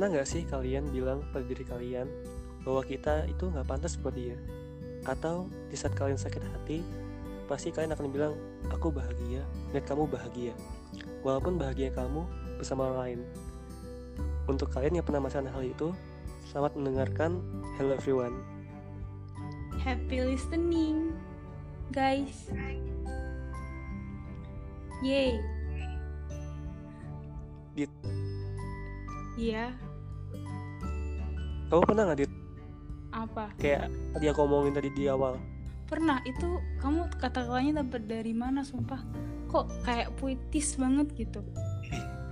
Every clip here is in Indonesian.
pernah nggak sih kalian bilang pada diri kalian bahwa kita itu nggak pantas buat dia atau di saat kalian sakit hati pasti kalian akan bilang aku bahagia dan kamu bahagia walaupun bahagia kamu bersama orang lain untuk kalian yang pernah merasakan hal itu selamat mendengarkan hello everyone Happy listening, guys. Yay. Dit. Iya, kamu pernah nggak dit apa? kayak tadi aku ngomongin tadi di awal Pernah itu kamu kata-katanya dapat dari mana sumpah? Kok kayak puitis banget gitu.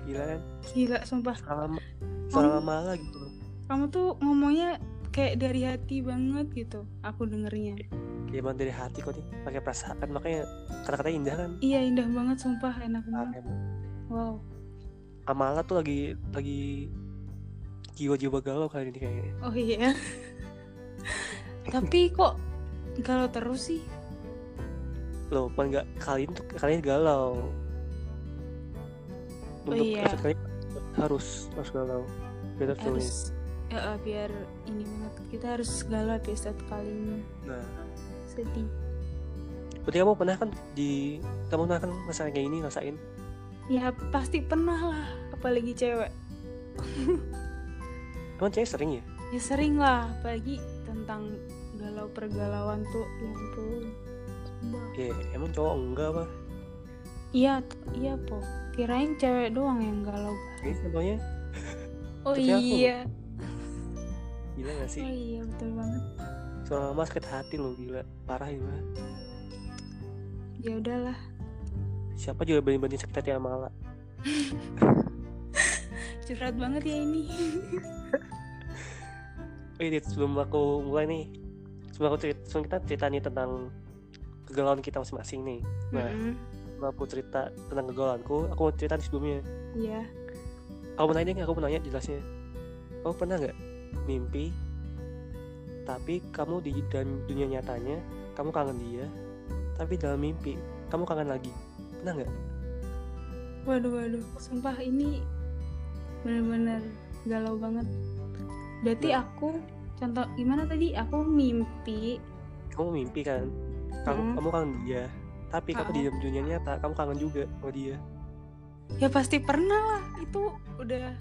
gila kan Gila sumpah. selama selama gitu loh Kamu tuh ngomongnya kayak dari hati banget gitu. Aku dengernya. ya emang dari hati kok nih pakai perasaan makanya kata-katanya indah kan Iya indah banget sumpah enak Ah, banget. emang. Wow. Amala tuh lagi lagi jiwa-jiwa galau kali ini kayaknya. Oh iya. Tapi kok galau terus sih? loh bukan nggak kalian tuh kalian galau. Oh untuk iya. kali harus harus galau. Biar harus ya, eh, biar ini banget. Kita harus galau episode kali ini nah. sedih. Berarti kamu pernah kan di kamu pernah kan ngerasain kayak gini ngerasain? Ya pasti pernah lah. Apalagi cewek emang cewek sering ya? Ya sering lah apalagi tentang galau pergalauan tuh ya ampun Sumpah. ya emang cowok enggak apa iya iya po kirain cewek doang yang galau. Ini contohnya? Oh Tapi aku- iya. Gila gak sih? Oh iya betul banget. Seorang mama sakit hati loh gila. Parah ya ya udahlah. Siapa juga banding banding sakit hati sama Mala curhat banget ya ini. Dit, sebelum aku mulai nih sebelum aku cerita sebelum kita cerita nih tentang kegalauan kita masing-masing nih. Nah Mm-mm. sebelum aku cerita tentang kegalauanku aku mau cerita nih sebelumnya. Iya. Aku mau nanya nih aku mau nanya jelasnya. Kamu pernah nggak mimpi tapi kamu di dalam dunia nyatanya kamu kangen dia tapi dalam mimpi kamu kangen lagi? Pernah nggak? Waduh waduh sumpah ini bener-bener. Galau banget. Berarti Nah. aku contoh gimana tadi? Aku mimpi. Kamu mimpi kan? Kamu Mm. kamu kangen dia. Tapi kamu di dalam dunia nyata kamu kangen juga sama dia. Ya pasti pernah lah. Itu udah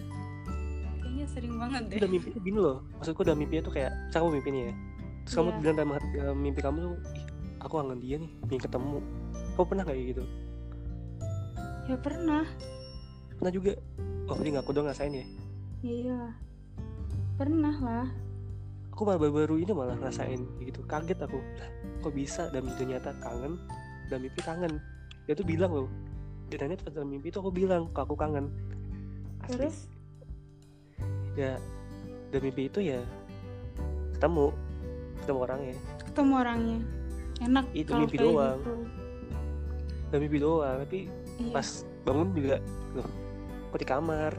kayaknya sering banget deh. udah mimpi tuh gini loh. Maksudku udah mimpinya tuh kayak kamu mimpi nih ya. Terus kamu Iya. bilang dalam, hati- dalam mimpi kamu tuh ih aku kangen dia nih pengen ketemu. Kamu pernah nggak kayak gitu? Ya pernah pernah juga. Oh nggak aku dong ngerasain ya? Iya. Pernah lah. Aku malah baru-baru ini malah ngerasain gitu. Kaget aku. Kok bisa? Dalam dunia nyata kangen. Dalam mimpi kangen. Dia tuh bilang loh. Dan ternyata pas dalam mimpi itu aku bilang ke aku kangen? Asli. terus? Ya dalam mimpi itu ya ketemu. Ketemu orangnya. Ketemu orangnya. Enak Itu kalau mimpi doang. gitu. dalam mimpi doang tapi Iya. pas bangun juga loh kok di kamar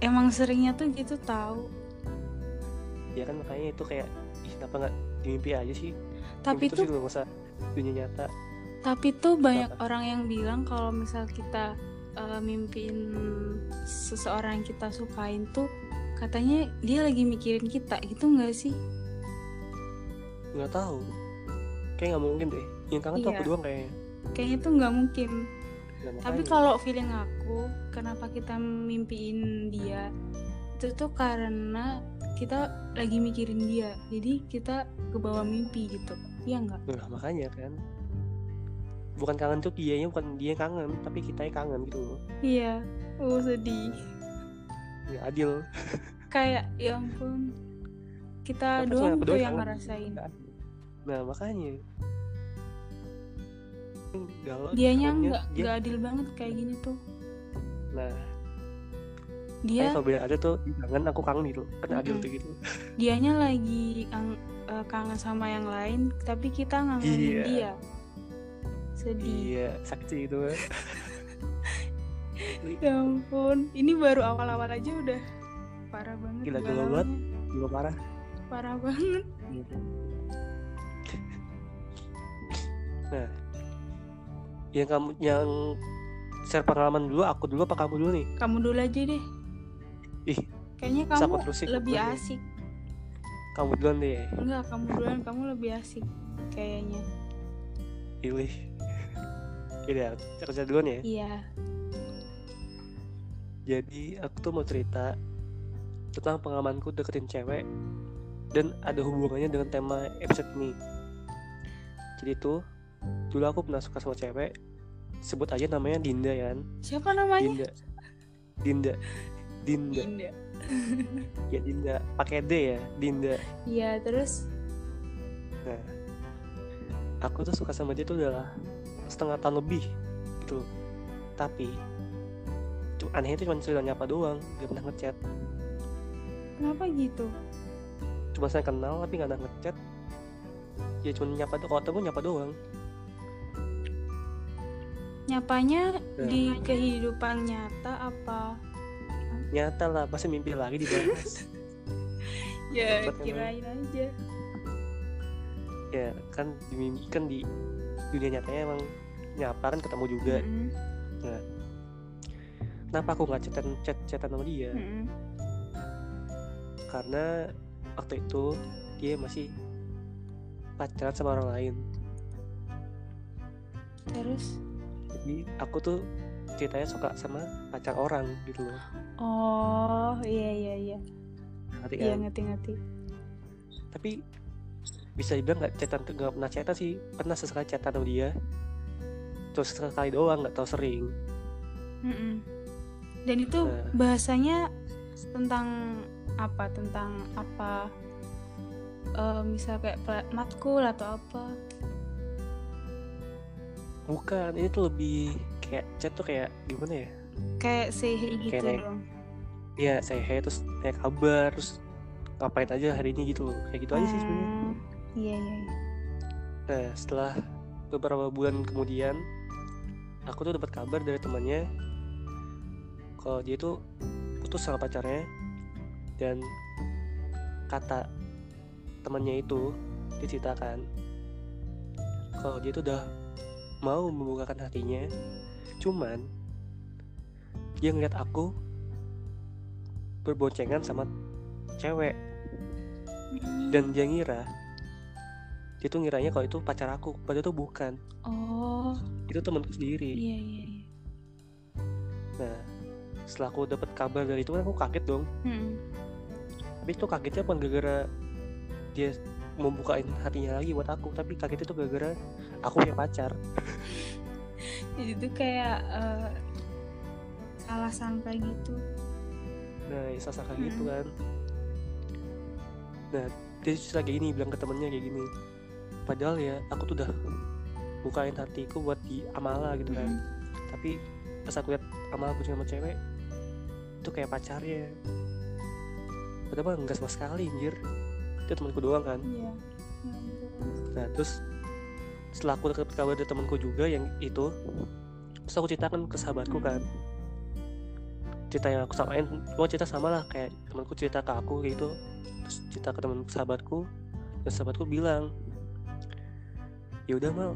emang seringnya tuh gitu tahu ya kan makanya itu kayak ih kenapa nggak di mimpi aja sih tapi tuh juga usah dunia nyata Tapi tuh banyak Apa? orang yang bilang kalau misal kita uh, mimpiin seseorang yang kita sukain tuh katanya dia lagi mikirin kita gitu nggak sih? nggak tahu kayak nggak mungkin deh yang kangen tuh aku Iya. doang kayaknya Kayaknya tuh nggak mungkin. Tapi kalau feeling aku, kenapa kita mimpiin dia? Itu tuh karena kita lagi mikirin dia. Jadi kita ke bawah mimpi gitu. Iya nggak? Nah, makanya kan bukan kangen tuh dia bukan dia yang kangen tapi kita yang kangen gitu loh Iya. Oh sedih. ya adil Kayak ya ampun. Kita doang tuh yang ngerasain. Nah makanya galau dianya nggak dia. nggak adil banget kayak gini tuh. Nah dia kalau beda ada tuh kangen aku kangen gitu kan adil tuh gitu. Dianya lagi ang- eh, kangen sama yang lain tapi kita ngangenin Iya. dia. Sedih. Iya sakti itu ya ampun ini baru awal-awal aja udah parah banget Gila, galau banget. juga parah. Parah banget. Nah yang kamu yang share pengalaman dulu aku dulu apa kamu dulu nih kamu dulu aja deh Kayaknya Terus aku kamu lebih asik. kamu duluan deh Enggak, kamu duluan, kamu lebih asik kayaknya. pilih Iya, cerita duluan ya. Iya. Jadi aku tuh mau cerita tentang pengalamanku deketin cewek dan ada hubungannya dengan tema episode ini. Jadi tuh dulu aku pernah suka sama cewek, sebut aja namanya Dinda ya. kan? Siapa namanya? Dinda. Dinda. Dinda. Dinda. Ya Dinda. Pakai D ya, Dinda. Iya, terus Nah, aku tuh suka sama dia tuh udah setengah tahun lebih gitu. Tapi anehnya itu cuma cerita nyapa doang, gak pernah ngechat. kenapa gitu? Cuma saya kenal tapi gak pernah ngechat. Ya cuma nyapa doang, kalau ketemu nyapa doang. Nyapanya Ya. di kehidupan nyata apa? Nyata lah, pasti mimpi lagi dibahas. Ya, Cepet emang. kirain aja. ya kan di mimpi kan di dunia nyatanya emang nyapa kan ketemu juga. Mm-mm, Kenapa aku nggak chatan chat chatan sama dia? mm-mm. Karena waktu itu dia masih pacaran sama orang lain. Terus Jadi aku tuh ceritanya suka sama pacar orang gitu loh. oh, iya iya iya. Ngerti Iya, kan? ngerti-ngerti. Tapi bisa dibilang nggak chatan nggak pernah chatan sih. Pernah sesekali chatan sama dia. Terus sekali doang nggak tahu sering. Mm-mm. Dan itu Nah. bahasanya tentang apa? Tentang apa? Eh, misal kayak matkul atau apa? Bukan, ini tuh lebih kayak chat tuh kayak gimana ya? Kayak say hey gitu Kayak naik- dong. Iya, saya hey terus kayak kabar terus ngapain aja hari ini gitu loh. Kayak gitu aja sih sebenarnya. Hmm, Iya iya. iya. Nah, setelah beberapa bulan kemudian, aku tuh dapat kabar dari temannya kalau dia tuh putus sama pacarnya dan kata temannya itu diceritakan kalau dia tuh udah mau membukakan hatinya, cuman dia ngeliat aku berboncengan sama cewek. Dan dia ngira dia tuh ngiranya kalau itu pacar aku padahal itu bukan. Oh, itu temanku sendiri. Iya iya iya. nah setelah aku dapat kabar dari itu kan aku kaget dong. Mm-mm. tapi itu kagetnya bukan gara-gara dia membukain hatinya lagi buat aku tapi kagetnya tuh gara-gara aku punya pacar Jadi tuh kayak eh, salah sangka gitu. nah ya sasa kayak gitu Mm. kan nah dia cerita kayak gini bilang ke temennya kayak gini padahal ya aku tuh udah bukain hatiku buat di Amala gitu kan Mm-mm. tapi pas aku lihat Amala punya sama cewek itu kayak pacarnya padahal enggak sama sekali anjir itu temanku doang kan Iya. Terus. nah terus setelah aku dapat kabar dari temanku juga yang itu terus aku ceritakan ke sahabatku kan cerita yang aku samain mau cerita sama lah kayak temanku cerita ke aku gitu terus cerita ke teman sahabatku dan sahabatku bilang ya udah mal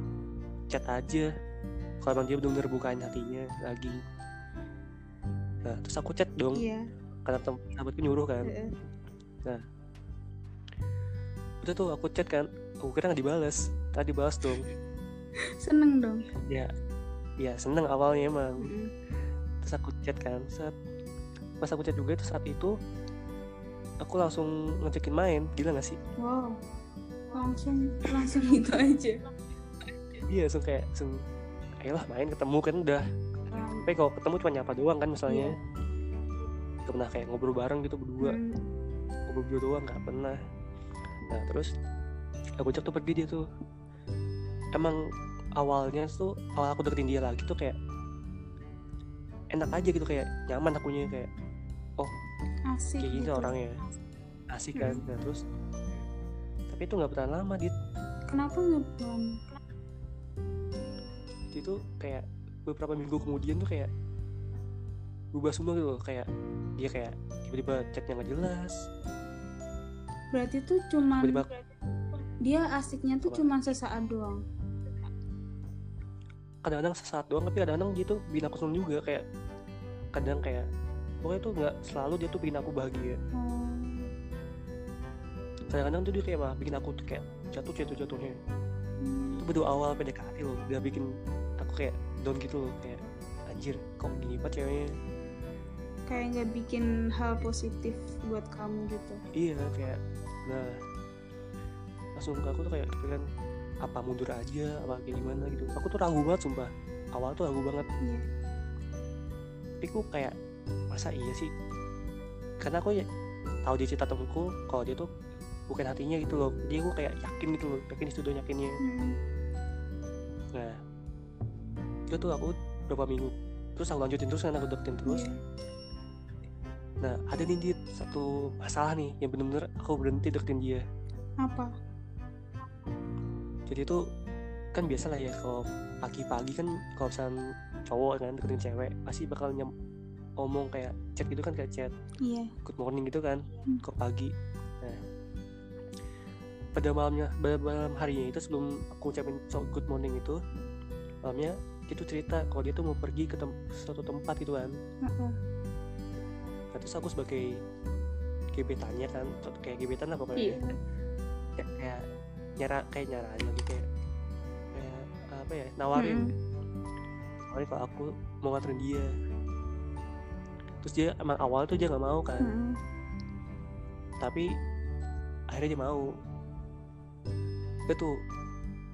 chat aja kalau emang dia benar-benar bukain hatinya lagi nah terus aku chat dong Iya. karena sahabatku nyuruh kan heeh. Udah tuh aku chat kan. Aku kira nggak dibales. Tadi balas dong. Seneng dong. ya. Ya seneng awalnya emang. Mm-mm. terus aku chat kan. Saat pas aku chat juga itu saat itu aku langsung ngejekin main. Gila gak sih? Wow. Langsung langsung itu aja. iya langsung kayak langsung ayolah main ketemu kan udah. Tapi kalau ketemu cuma nyapa doang kan misalnya. Gak pernah kayak ngobrol bareng gitu berdua. Hmm. ngobrol berdua doang nggak pernah nah terus aku ajak tuh pergi dia tuh. Emang awalnya tuh awal aku deketin dia lagi tuh kayak enak aja gitu kayak nyaman akunya kayak Asik kayak gini gitu. orangnya asik kan? Nah terus tapi itu nggak bertahan lama dit. Kenapa nggak belum? itu kayak beberapa minggu kemudian tuh kayak berubah semua gitu loh. Kayak dia kayak tiba-tiba chatnya nggak jelas Berarti tuh cuman tiba-tiba dia asiknya tuh Apa? cuman sesaat doang. kadang-kadang sesaat doang tapi kadang-kadang gitu bikin aku seneng juga kayak kadang kayak pokoknya tuh nggak selalu dia tuh bikin aku bahagia oh kadang-kadang tuh dia kayak malah bikin aku tuh kayak jatuh jatuh jatuhnya Hmm. itu baru awal PDKT loh udah bikin aku kayak down gitu loh kayak anjir kok gini banget ceweknya kayak nggak bikin hal positif buat kamu gitu iya kayak nah langsung aku tuh kayak kepikiran apa mundur aja apa kayak gimana gitu. Aku tuh ragu banget sumpah. Awal tuh ragu banget. Iya. Tapi aku kayak masa iya sih? Karena aku ya tahu dia cerita temenku kalau dia tuh bukan hatinya gitu loh. Jadi aku kayak yakin gitu loh yakin itu udah yakinnya Hmm. nah itu tuh aku berapa minggu. Terus aku lanjutin terus kan aku deketin terus. Iya. Nah ada nih Dit, satu masalah nih yang bener-bener aku berhenti deketin dia. Apa? Jadi itu kan biasa lah ya kalau pagi-pagi kan kalau misalnya cowok kan deketin cewek pasti bakal nyam ngomong kayak chat gitu kan kayak chat iya. good morning gitu kan Hmm. ke pagi. Nah pada malamnya pada malam harinya itu sebelum aku ucapin so- good morning itu malamnya dia tuh cerita kalau dia tuh mau pergi ke tem- suatu tempat gitu kan. Heeh. nah, terus aku sebagai gebetannya kan kayak gebetan lah pokoknya. Iya. Kayak, kayak nyara kayak nyarain lagi kayak kayak apa ya nawarin. Mm-mm. nawarin kalau aku mau nganterin dia. Terus dia emang awal tuh dia nggak mau kan. Mm-mm. tapi akhirnya dia mau. Dia tuh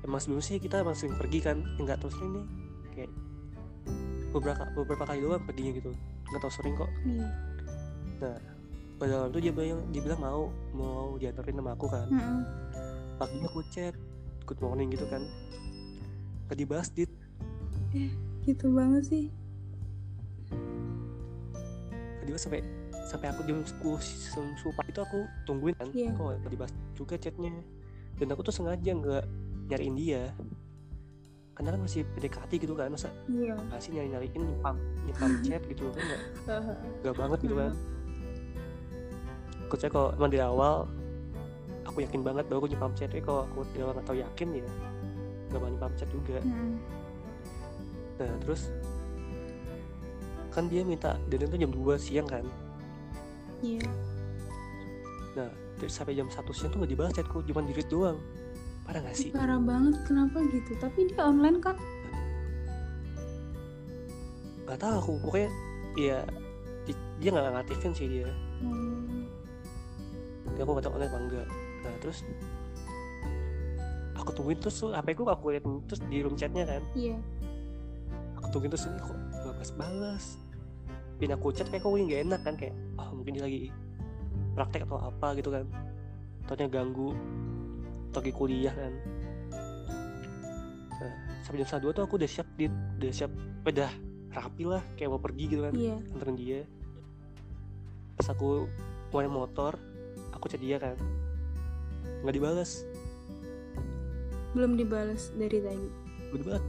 emang sebelumnya sih kita emang sering pergi kan nggak terus ini kayak beberapa beberapa kali doang perginya gitu. Nggak tahu sering kok iya pada malam itu dia bilang dia bilang mau mau diantarin sama aku kan. Mm-mm. paginya aku chat good morning gitu kan. Gak dibahas dit. Gitu banget sih. Gak dibahas sampai sampai aku jam 10 jam 10 pagi itu aku tungguin kan. Iya. kok gak dibahas juga chatnya. Dan aku tuh sengaja nggak nyariin dia. Karena kan masih PDKT gitu kan masa iya. masih nyari nyariin nyepam nyepam chat gitu kan nggak? Nggak banget gitu kan aku cek kalau emang di awal aku yakin banget bahwa aku nyepam chat tapi kalau aku di awal nggak tahu yakin ya nggak bakal nyepam chat juga. Mm-mm. nah terus kan dia minta dan itu jam 2 siang kan? Iya. Nah dari sampai jam 1 siang tuh gak dibahas chatku cuma di read doang. Parah gak sih? Parah banget kenapa gitu? Tapi dia online kan? Nggak tahu aku pokoknya ya di- dia nggak ngaktifin sih dia. Hmm. Tapi aku nggak tahu online apa enggak. Nah terus aku tungguin terus tuh HP ku aku lihat terus di room chatnya kan. Iya. Aku tungguin terus ini kok nggak balas balas pin aku chat kayak kok ini nggak enak kan kayak oh mungkin dia lagi praktek atau apa gitu kan. Taunya ganggu atau lagi kuliah kan. Nah sampai jam dua tuh aku udah siap di udah siap udah rapi lah kayak mau pergi gitu kan iya. anterin dia. Pas aku mau naik motor aku chat dia kan. Nggak dibalas belum dibalas dari tadi. Gue dibalas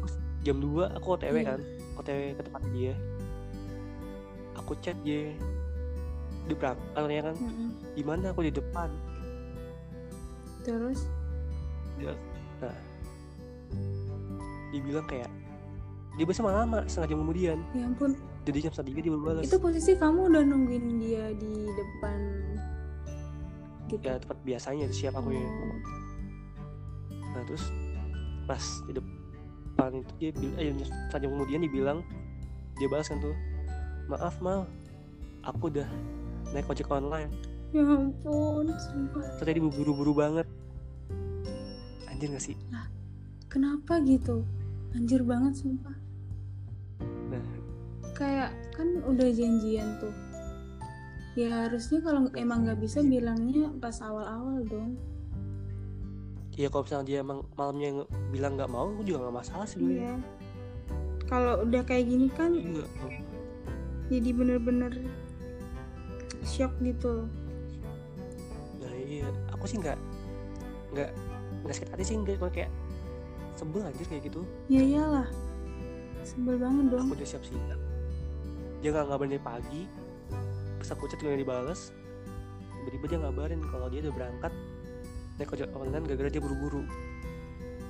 jam 2 aku otw Iya. kan. Otw ke tempat dia. Aku chat dia. Di berangkat kan? Mm-mm. di mana aku? Di depan. Terus? Nah. Dia bilang kayak dia bahasa lama setengah jam kemudian ya ampun. Jadi jam setengah tiga dia baru balas itu posisi kamu udah nungguin dia di depan gitu. Ya tempat biasanya siap aku ya. Nah terus pas di depan itu dia bilang eh, jam kemudian dia bilang dia balas kan tuh maaf mal. Aku udah naik ojek online. Ya ampun sumpah. Terus tadi buru-buru banget. Anjir gak sih? Kenapa gitu? Anjir banget sumpah. Nah. kayak kan udah janjian tuh ya harusnya kalau emang nggak bisa bilangnya pas awal-awal dong. Iya kalau misalnya dia emang malamnya bilang nggak mau aku juga nggak masalah sih ya iya. Kalau udah kayak gini kan Iya. jadi bener-bener shock gitu. Nah iya. Aku sih nggak nggak nggak sakit hati sih nggak kayak sebel anjir kayak gitu. Ya iyalah. Sebel banget dong. Aku udah siap siap dia nggak ngabarin dari pagi pas aku chat nggak dibales. Tiba-tiba dia ngabarin kalau dia udah berangkat naik ojek online gara-gara dia buru-buru.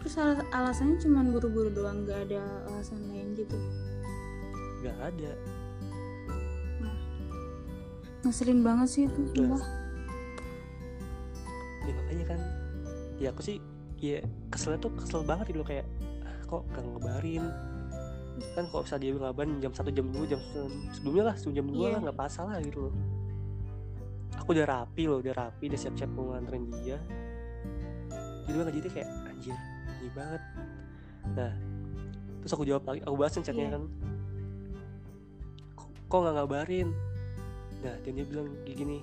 Terus al- alasannya cuman buru-buru doang nggak ada alasan lain gitu? Nggak ada. Ngeselin banget sih itu sumpah. Ya makanya kan ya aku sih ya keselnya tuh kesel banget gitu kayak ah, kok gak ngebarin kan kok bisa dia ngabarin jam satu jam dua jam se- sebelumnya lah sebelum jam dua Iya. lah nggak masalah gitu loh. Aku udah rapi loh udah rapi udah siap-siap mau nganterin dia. Jadi nggak jadi kayak anjir ini banget. Nah terus aku jawab lagi aku bahasin chatnya Iya. kan. Kok nggak ngabarin? Nah dan dia bilang gini.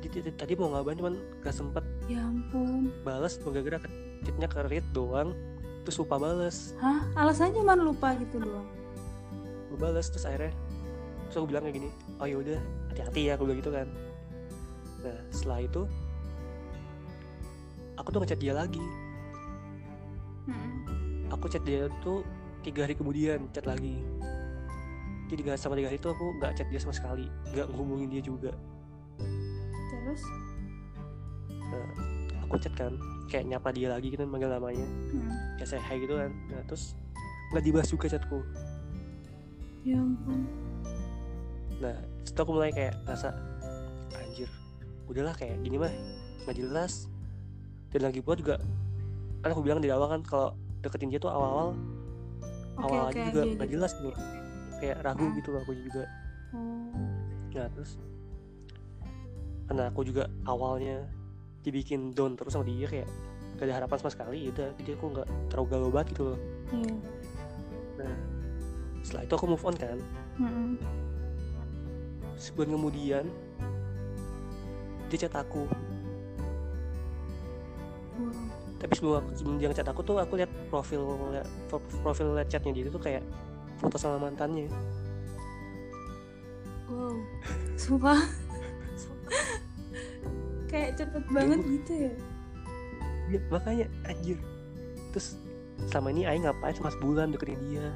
"Jadi tadi- mau ngabarin cuman gak sempet. Ya ampun. Balas gara-gara chatnya ke read doang terus lupa bales. Hah? Alasannya cuma lupa gitu doang? Lupa bales terus akhirnya terus aku bilang kayak gini oh yaudah hati-hati ya aku bilang gitu kan. Nah setelah itu aku tuh ngechat dia lagi. Mm-mm. aku chat dia tuh tiga hari kemudian chat lagi. Jadi tiga sama tiga hari itu aku nggak chat dia sama sekali nggak ngehubungin dia juga. Terus? Aku chat kan kayak nyapa dia lagi gitu manggil namanya Mm. kayak saya hai gitu kan nah terus nggak dibahas juga chatku ya ampun Nah, setelah aku mulai kayak rasa anjir, udahlah kayak gini mah nggak jelas. Dan lagi pula juga kan aku bilang di awal kan kalau deketin dia tuh awal-awal oke awal oke aja juga iya, nggak gitu. jelas nih. Kayak ragu Ah. gitu loh aku juga. oh Nah, terus karena aku juga awalnya dibikin down terus sama dia kayak gak ada harapan sama sekali udah jadi aku nggak terlalu galau banget gitu loh. Iya. Nah setelah itu aku move on kan. Mm-mm. sebulan kemudian dia chat aku. Wow. Tapi sebelum aku sebelum dia ngechat aku tuh aku lihat profil pro- profil liat chatnya dia tuh kayak foto sama mantannya. Wow. Sumpah kayak cepet banget gitu ya? Dia makanya anjir. Terus selama ini Aing ngapain cuma sebulan deketin dia?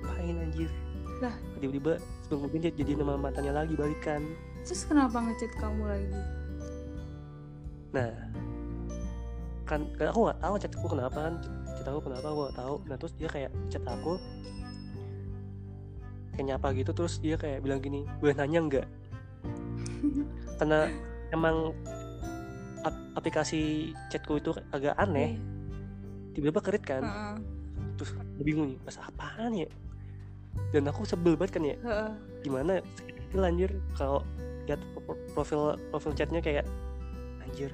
Ngapain anjir? Lah. tiba-tiba sebelum mungkin dia jadi nama mantannya lagi balikan. Terus kenapa ngechat kamu lagi? Nah kan, kan aku nggak tahu chat aku kenapa kan chat aku kenapa aku nggak tahu. Nah terus dia kayak chat aku kayak nyapa gitu terus dia kayak bilang gini boleh nanya nggak? Karena emang aplikasi chatku itu agak aneh. Tiba-tiba kerit kan. Heeh. terus aku bingung bahasa apaan ya? Dan aku sebel banget kan ya. Heeh. gimana? Itu anjir. Kalau lihat pro- profil profil chatnya kayak anjir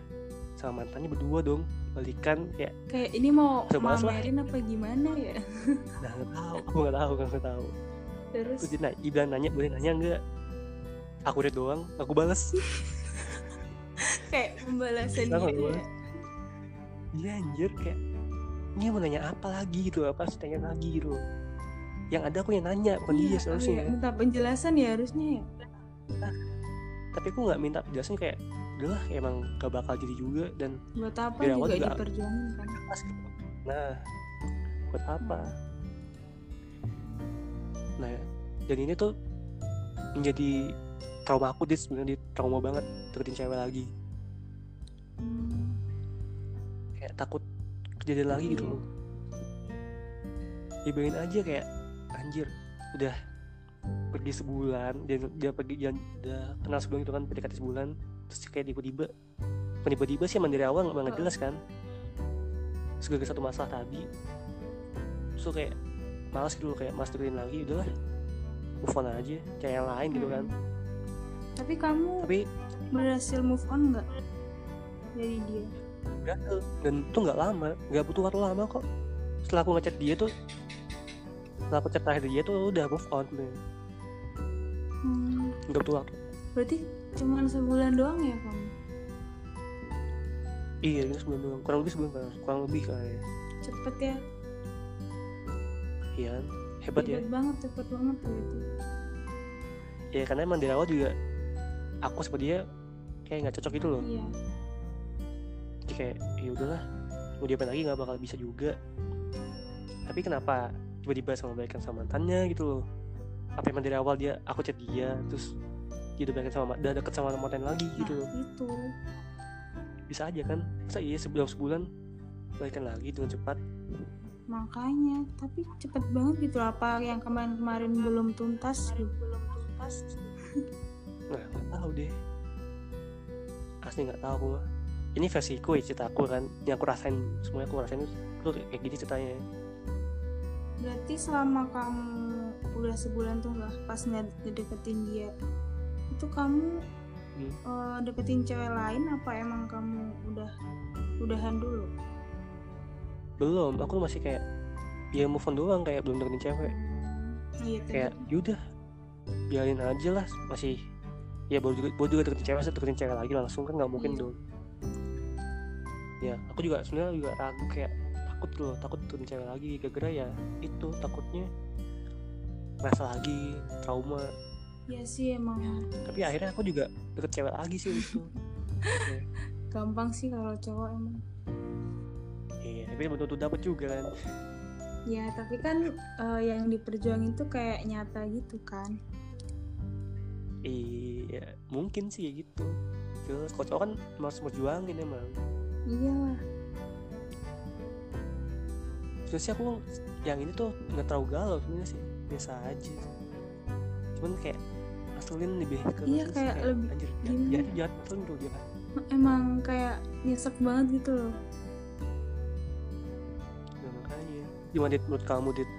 sama mantannya berdua dong balikan kayak kayak ini mau mamerin apa gimana ya? Nah nggak tahu aku nggak tahu nggak tahu. Terus? Terus nanya, dia bilang nanya boleh nanya nggak? Aku read doang aku balas kayak pembalasan gitu ya iya anjir kayak ini mau nanya apa lagi? gitu apa sih tanya lagi gitu. Yang ada aku yang nanya bukan dia Iya, seharusnya iya, minta penjelasan ya harusnya ya. Tapi aku nggak minta penjelasan kayak udahlah emang gak bakal jadi juga dan buat apa Dari awal juga juga- diperjuangin kan? Gitu. nah buat apa? Nah dan ini tuh menjadi trauma aku dia sebenarnya dia trauma banget deketin cewek lagi. Hmm. kayak takut kejadian lagi gitu loh. Ya bayangin aja kayak anjir udah pergi sebulan dia dia pergi dia udah kenal sebulan itu kan PDKT sebulan terus kayak tiba-tiba tiba-tiba sih emang dari awal nggak nggak Heeh. jelas kan. Terus gara-gara satu masalah tadi. Terus tuh kayak malas gitu loh kayak mas deketin lagi udahlah move on aja kayak yang lain gitu kan tapi kamu tapi berhasil move on nggak dari dia? Gagal dan itu nggak lama nggak butuh waktu lama kok. Setelah aku ngechat dia tuh setelah aku chat terakhir dia tuh udah move on tuh. hmm. nggak butuh waktu. Berarti cuma sebulan doang ya kamu iya ini sebulan doang. Kurang lebih sebulan kurang lebih kayak cepet ya. Iya hebat ya. Hebat banget cepet banget berarti. Ya karena emang dari awal juga aku sama dia kayak nggak cocok gitu loh. Iya. Jadi kayak ya udahlah mau diapain lagi nggak bakal bisa juga. Tapi kenapa tiba-tiba sama baikan sama mantannya gitu loh? Apa emang dari awal dia aku chat dia terus dia udah baikan sama udah deket sama mantan lagi gitu loh. Nah itu bisa aja kan? Masa iya sebulan sebulan balikan lagi dengan cepat? Makanya tapi cepet banget gitu apa yang kemarin-kemarin belum tuntas gitu. belum tuntas nggak nggak tahu deh. asli nggak tahu aku mah ini versiku ya cerita aku kan. Yang aku rasain semuanya aku rasain. Itu tuh kayak gini ceritanya berarti selama kamu udah sebulan tuh nggak pas nggak ngedeketin dia itu kamu Hmm. eh, deketin cewek lain apa emang kamu udah udahan dulu? Belum. Aku masih kayak ya move on doang kayak belum deketin cewek. Hmm, iya kayak yaudah biarin aja lah masih ya baru juga baru juga deketin cewek saya deketin cewek lagi langsung kan nggak mungkin Iya. dong. Ya aku juga sebenarnya juga ragu kayak takut loh takut deketin cewek lagi gara-gara ya itu takutnya rasa lagi trauma. Iya sih emang tapi akhirnya aku juga deket cewek lagi sih itu. Gampang sih kalau cowok emang. Iya tapi belum tentu dapet juga kan. Ya tapi kan eh, yang diperjuangin tuh kayak nyata gitu kan iya mungkin sih ya gitu. Terus cowok kan harus berjuangin emang. Iya terus sih aku yang ini tuh nggak terlalu galau sebenarnya sih biasa aja cuman kayak ngeselin lebih ke Iya, sih, kayak lebih- anjir dia tuh jahat ngeselin tuh dia emang kayak nyesek banget gitu loh. Nah, makanya. Gimana dit? Menurut kamu dit?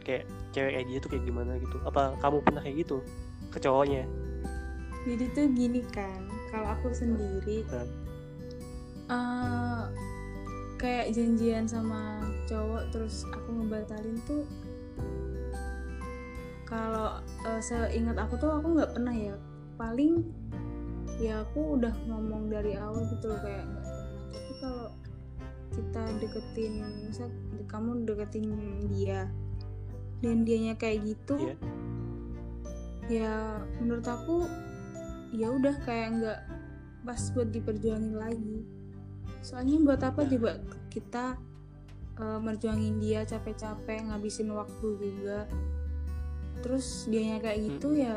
Kayak cewek kayak dia tuh kayak gimana gitu? Apa kamu pernah kayak gitu ke cowoknya jadi tuh gini kan kalau aku sendiri Hmm. eh, kayak janjian sama cowok terus aku ngebatalin tuh kalau eh, seingat aku tuh aku nggak pernah ya paling ya aku udah ngomong dari awal gitu loh kayak nggak pernah tapi kalau kita deketin misal kamu deketin dia dan dianya kayak gitu Iya. Ya menurut aku ya udah kayak nggak pas buat diperjuangin lagi. Soalnya buat apa Nah. coba kita eh, merjuangin dia capek-capek ngabisin waktu juga. Terus dianya kayak gitu Mm-mm. ya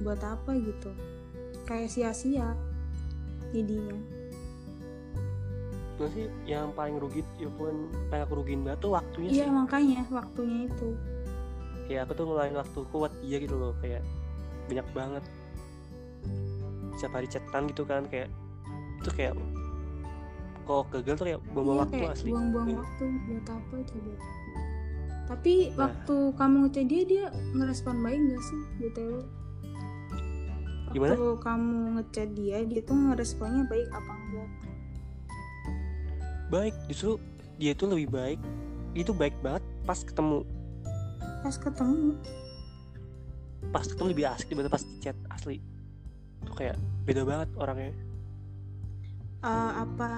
buat apa gitu? Kayak sia-sia jadinya. Terus sih yang paling rugi ya pun paling aku rugiin banget tuh waktunya iya sih. makanya waktunya itu. Kayak aku tuh ngeluarin waktu kuat dia gitu loh kayak banyak banget. Setiap hari chatan gitu kan kayak itu kayak kok gagal tuh kayak buang iya waktu kayak asli. buang-buang Iya. waktu buat apa coba? Tapi Nah. waktu kamu ngechat dia dia ngerespon baik gak sih btw Gimana? waktu kamu ngechat dia dia tuh ngeresponnya baik apa enggak? Baik justru dia tuh lebih baik. Itu baik banget pas ketemu. Pas ketemu pas ketemu lebih asik dibanding pas di chat asli. Tuh kayak beda banget orangnya. Eh, apa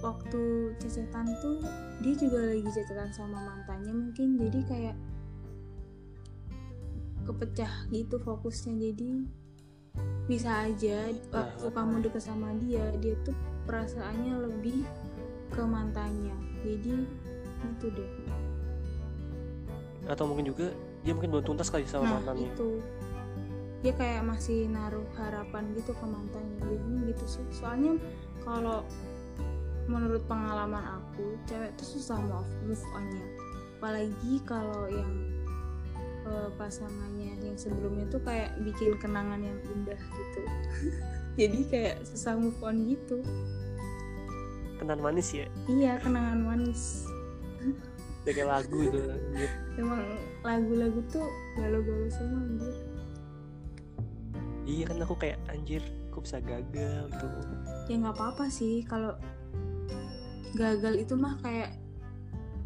waktu cecetan tuh dia juga lagi cecetan sama mantannya mungkin jadi kayak kepecah gitu fokusnya. Jadi bisa aja waktu Nah. kamu deket sama dia dia tuh perasaannya lebih ke mantannya. Jadi gitu deh. Atau mungkin juga dia mungkin belum tuntas kali sama nah mantannya. itu. Dia kayak masih naruh harapan gitu ke mantannya. Jadinya gitu sih. Soalnya kalau menurut pengalaman aku cewek tuh susah move move onnya. Apalagi kalau yang eh, pasangannya yang sebelumnya tuh kayak bikin kenangan yang indah gitu. Jadi kayak susah move on gitu. Kenan manis ya? Iya kenangan manis. Kayak lagu itu emang lagu-lagu tuh galau-galau semua anjir. Iya kan aku kayak anjir aku bisa gagal gitu. Ya nggak apa-apa sih kalau gagal itu mah kayak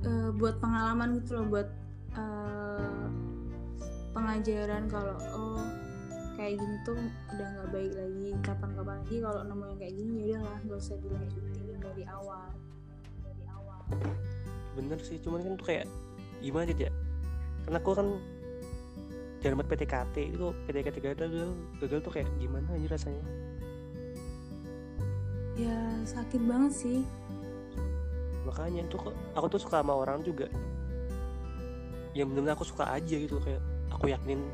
eh, buat pengalaman gitu loh buat eh, pengajaran kalau oh kayak gini tuh udah nggak baik lagi kapan-kapan lagi kalau nemu yang kayak gini ya udahlah nggak usah dilanjutin dari awal. Dari awal. Bener sih cuman kan tuh kayak gimana ya karena aku kan dalam PTKT itu PTKT gagal gagal tuh kayak gimana aja rasanya? Ya sakit banget sih. Makanya tuh kok- aku tuh suka sama orang juga. Yang bener aku suka aja gitu kayak aku yakin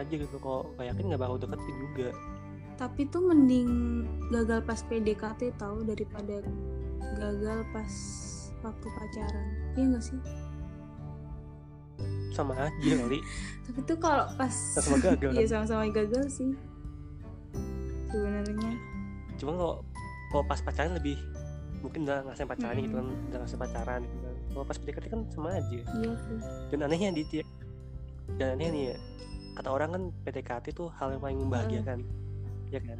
aja gitu kalau gak yakin nggak bakal deketin juga. Tapi tuh mending gagal pas PDKT tahu daripada gagal pas waktu pacaran. Iya nggak sih sama aja kali. Tapi tuh kalau pas sama gagal iya kan? sama-sama gagal sih. Sebenarnya. Cuma kalau kalau pas pacaran lebih mungkin udah ngerasain pacaran gitu kan udah ngerasain pacaran gitu kan. Kalau pas PDKT kan sama aja. Iya sih. Dan anehnya di tiap dan anehnya nih ya kata orang kan PDKT tuh hal yang paling membahagiakan ya kan?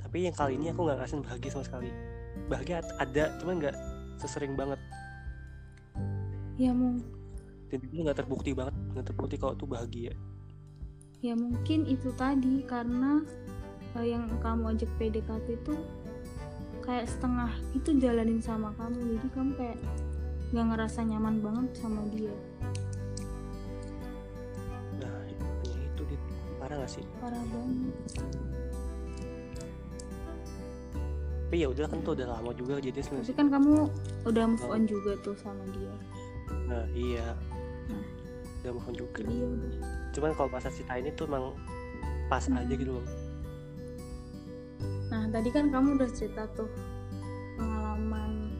Tapi yang kali ini aku nggak ngerasain bahagia sama sekali. Bahagia ad- ada cuman nggak sesering banget. Ya mung dan itu nggak terbukti banget nggak terbukti kalau tuh bahagia. Ya mungkin itu tadi karena eh, yang kamu ajak PDKT itu kayak setengah itu jalanin sama kamu jadi kamu kayak nggak ngerasa nyaman banget sama dia. Nah itu Dit. parah gak sih? Parah banget. Tapi ya udah kan tuh udah lama juga jadi tapi sebenarnya. kan kamu udah move on juga tuh sama dia. Nah iya. Udah move on juga. Ya udah cuman kalau pas cerita ini tuh emang pas Hmm. aja gitu loh. Nah tadi kan kamu udah cerita tuh pengalaman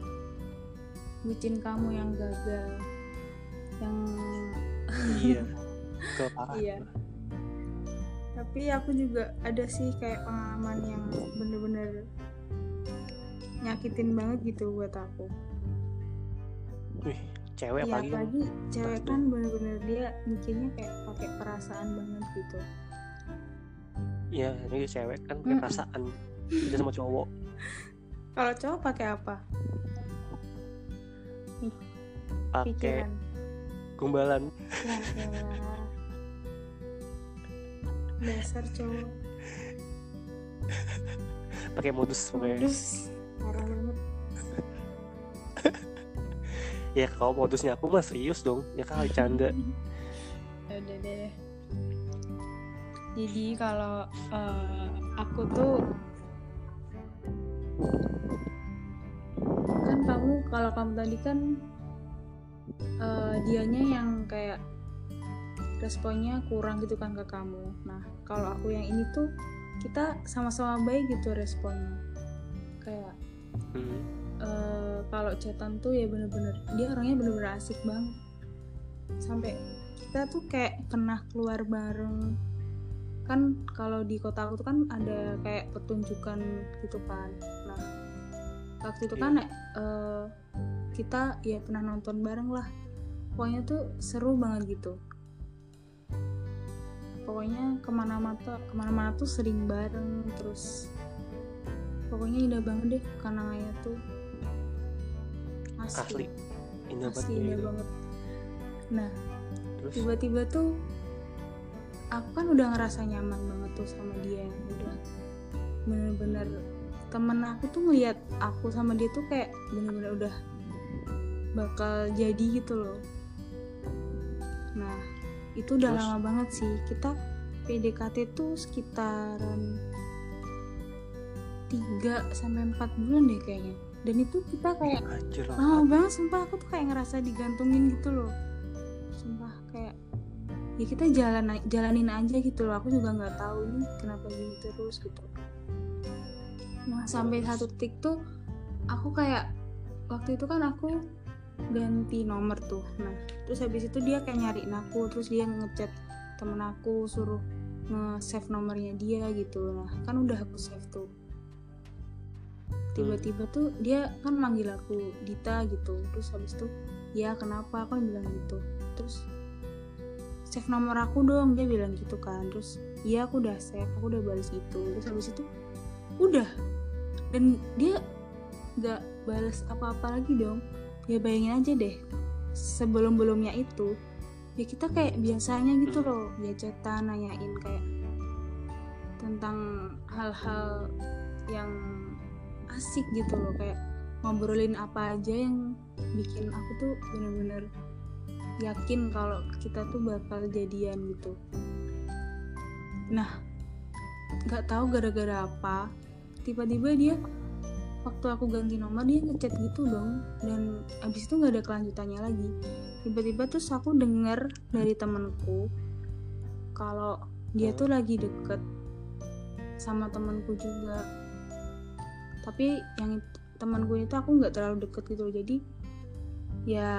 bucin kamu yang gagal yang iya ke parah Iya. tapi aku juga ada sih kayak pengalaman yang bener-bener nyakitin banget gitu buat aku. Wih cewek ya apalagi kan apalagi cewek kan bener-bener dia mikirnya kayak pakai perasaan banget gitu. Iya, ini cewek kan pakai perasaan beda sama cowok. Kalau cowok pakai apa? Pakai gombalan. Ya dasar cowok. Pakai modus modus. Parah banget ya kalau modusnya aku mah serius dong. Ya kali canda. Ya udah deh jadi kalau eh, aku tuh kan kamu kalau kamu tadi kan eh, dianya yang kayak responnya kurang gitu kan ke kamu. Nah kalau aku yang ini tuh kita sama-sama baik gitu responnya. Kayak Hmm. Eh, kalau chatan tuh ya bener-bener dia orangnya bener-bener asik banget sampai kita tuh kayak pernah keluar bareng. Kan kalau di kota aku tuh kan ada kayak pertunjukan gitu kan. Nah waktu itu Iya. kan eh, kita ya pernah nonton bareng lah. Pokoknya tuh seru banget gitu. Pokoknya ke mana-mana ke mana-mana tuh sering bareng terus pokoknya indah banget deh kenangannya tuh asli. Indah banget asli kayak indah gitu. banget. Nah terus? tiba-tiba tuh aku kan udah ngerasa nyaman banget tuh sama dia udah bener-bener temen aku tuh ngeliat aku sama dia tuh kayak bener-bener udah bakal jadi gitu loh. Nah itu udah Terus? lama banget sih. Kita PDKT tuh sekitaran 3 sampai 4 bulan deh kayaknya dan itu kita kayak anjir lah. lama banget sumpah. Aku tuh kayak ngerasa digantungin gitu loh. Sumpah kayak ya kita jalan jalanin aja gitu loh. Aku juga nggak tahu ini kenapa gini terus gitu. Nah sampai satu titik tuh aku kayak waktu itu kan aku ganti nomor tuh. Nah terus habis itu dia kayak nyariin aku terus dia ngechat temen aku suruh nge-save nomornya dia gitu. Nah kan udah aku save tuh tiba-tiba tuh dia kan manggil aku Dita gitu. Terus habis itu ya kenapa? Aku bilang gitu. Terus save nomor aku dong dia bilang gitu kan. Terus iya aku udah save aku udah balas gitu terus habis itu udah. Dan dia nggak balas apa-apa lagi dong. Ya bayangin aja deh sebelum belumnya itu ya kita kayak biasanya gitu loh ya chatan nanyain kayak tentang hal-hal yang asik gitu loh kayak ngobrolin apa aja yang bikin aku tuh bener-bener yakin kalau kita tuh bakal jadian gitu. Nah nggak tahu gara-gara apa tiba-tiba dia waktu aku ganti nomor dia ngechat gitu dong. Dan abis itu nggak ada kelanjutannya lagi. Tiba-tiba terus aku denger dari temenku kalau dia tuh lagi deket sama temanku juga tapi yang it- temanku itu aku nggak terlalu deket gitu jadi ya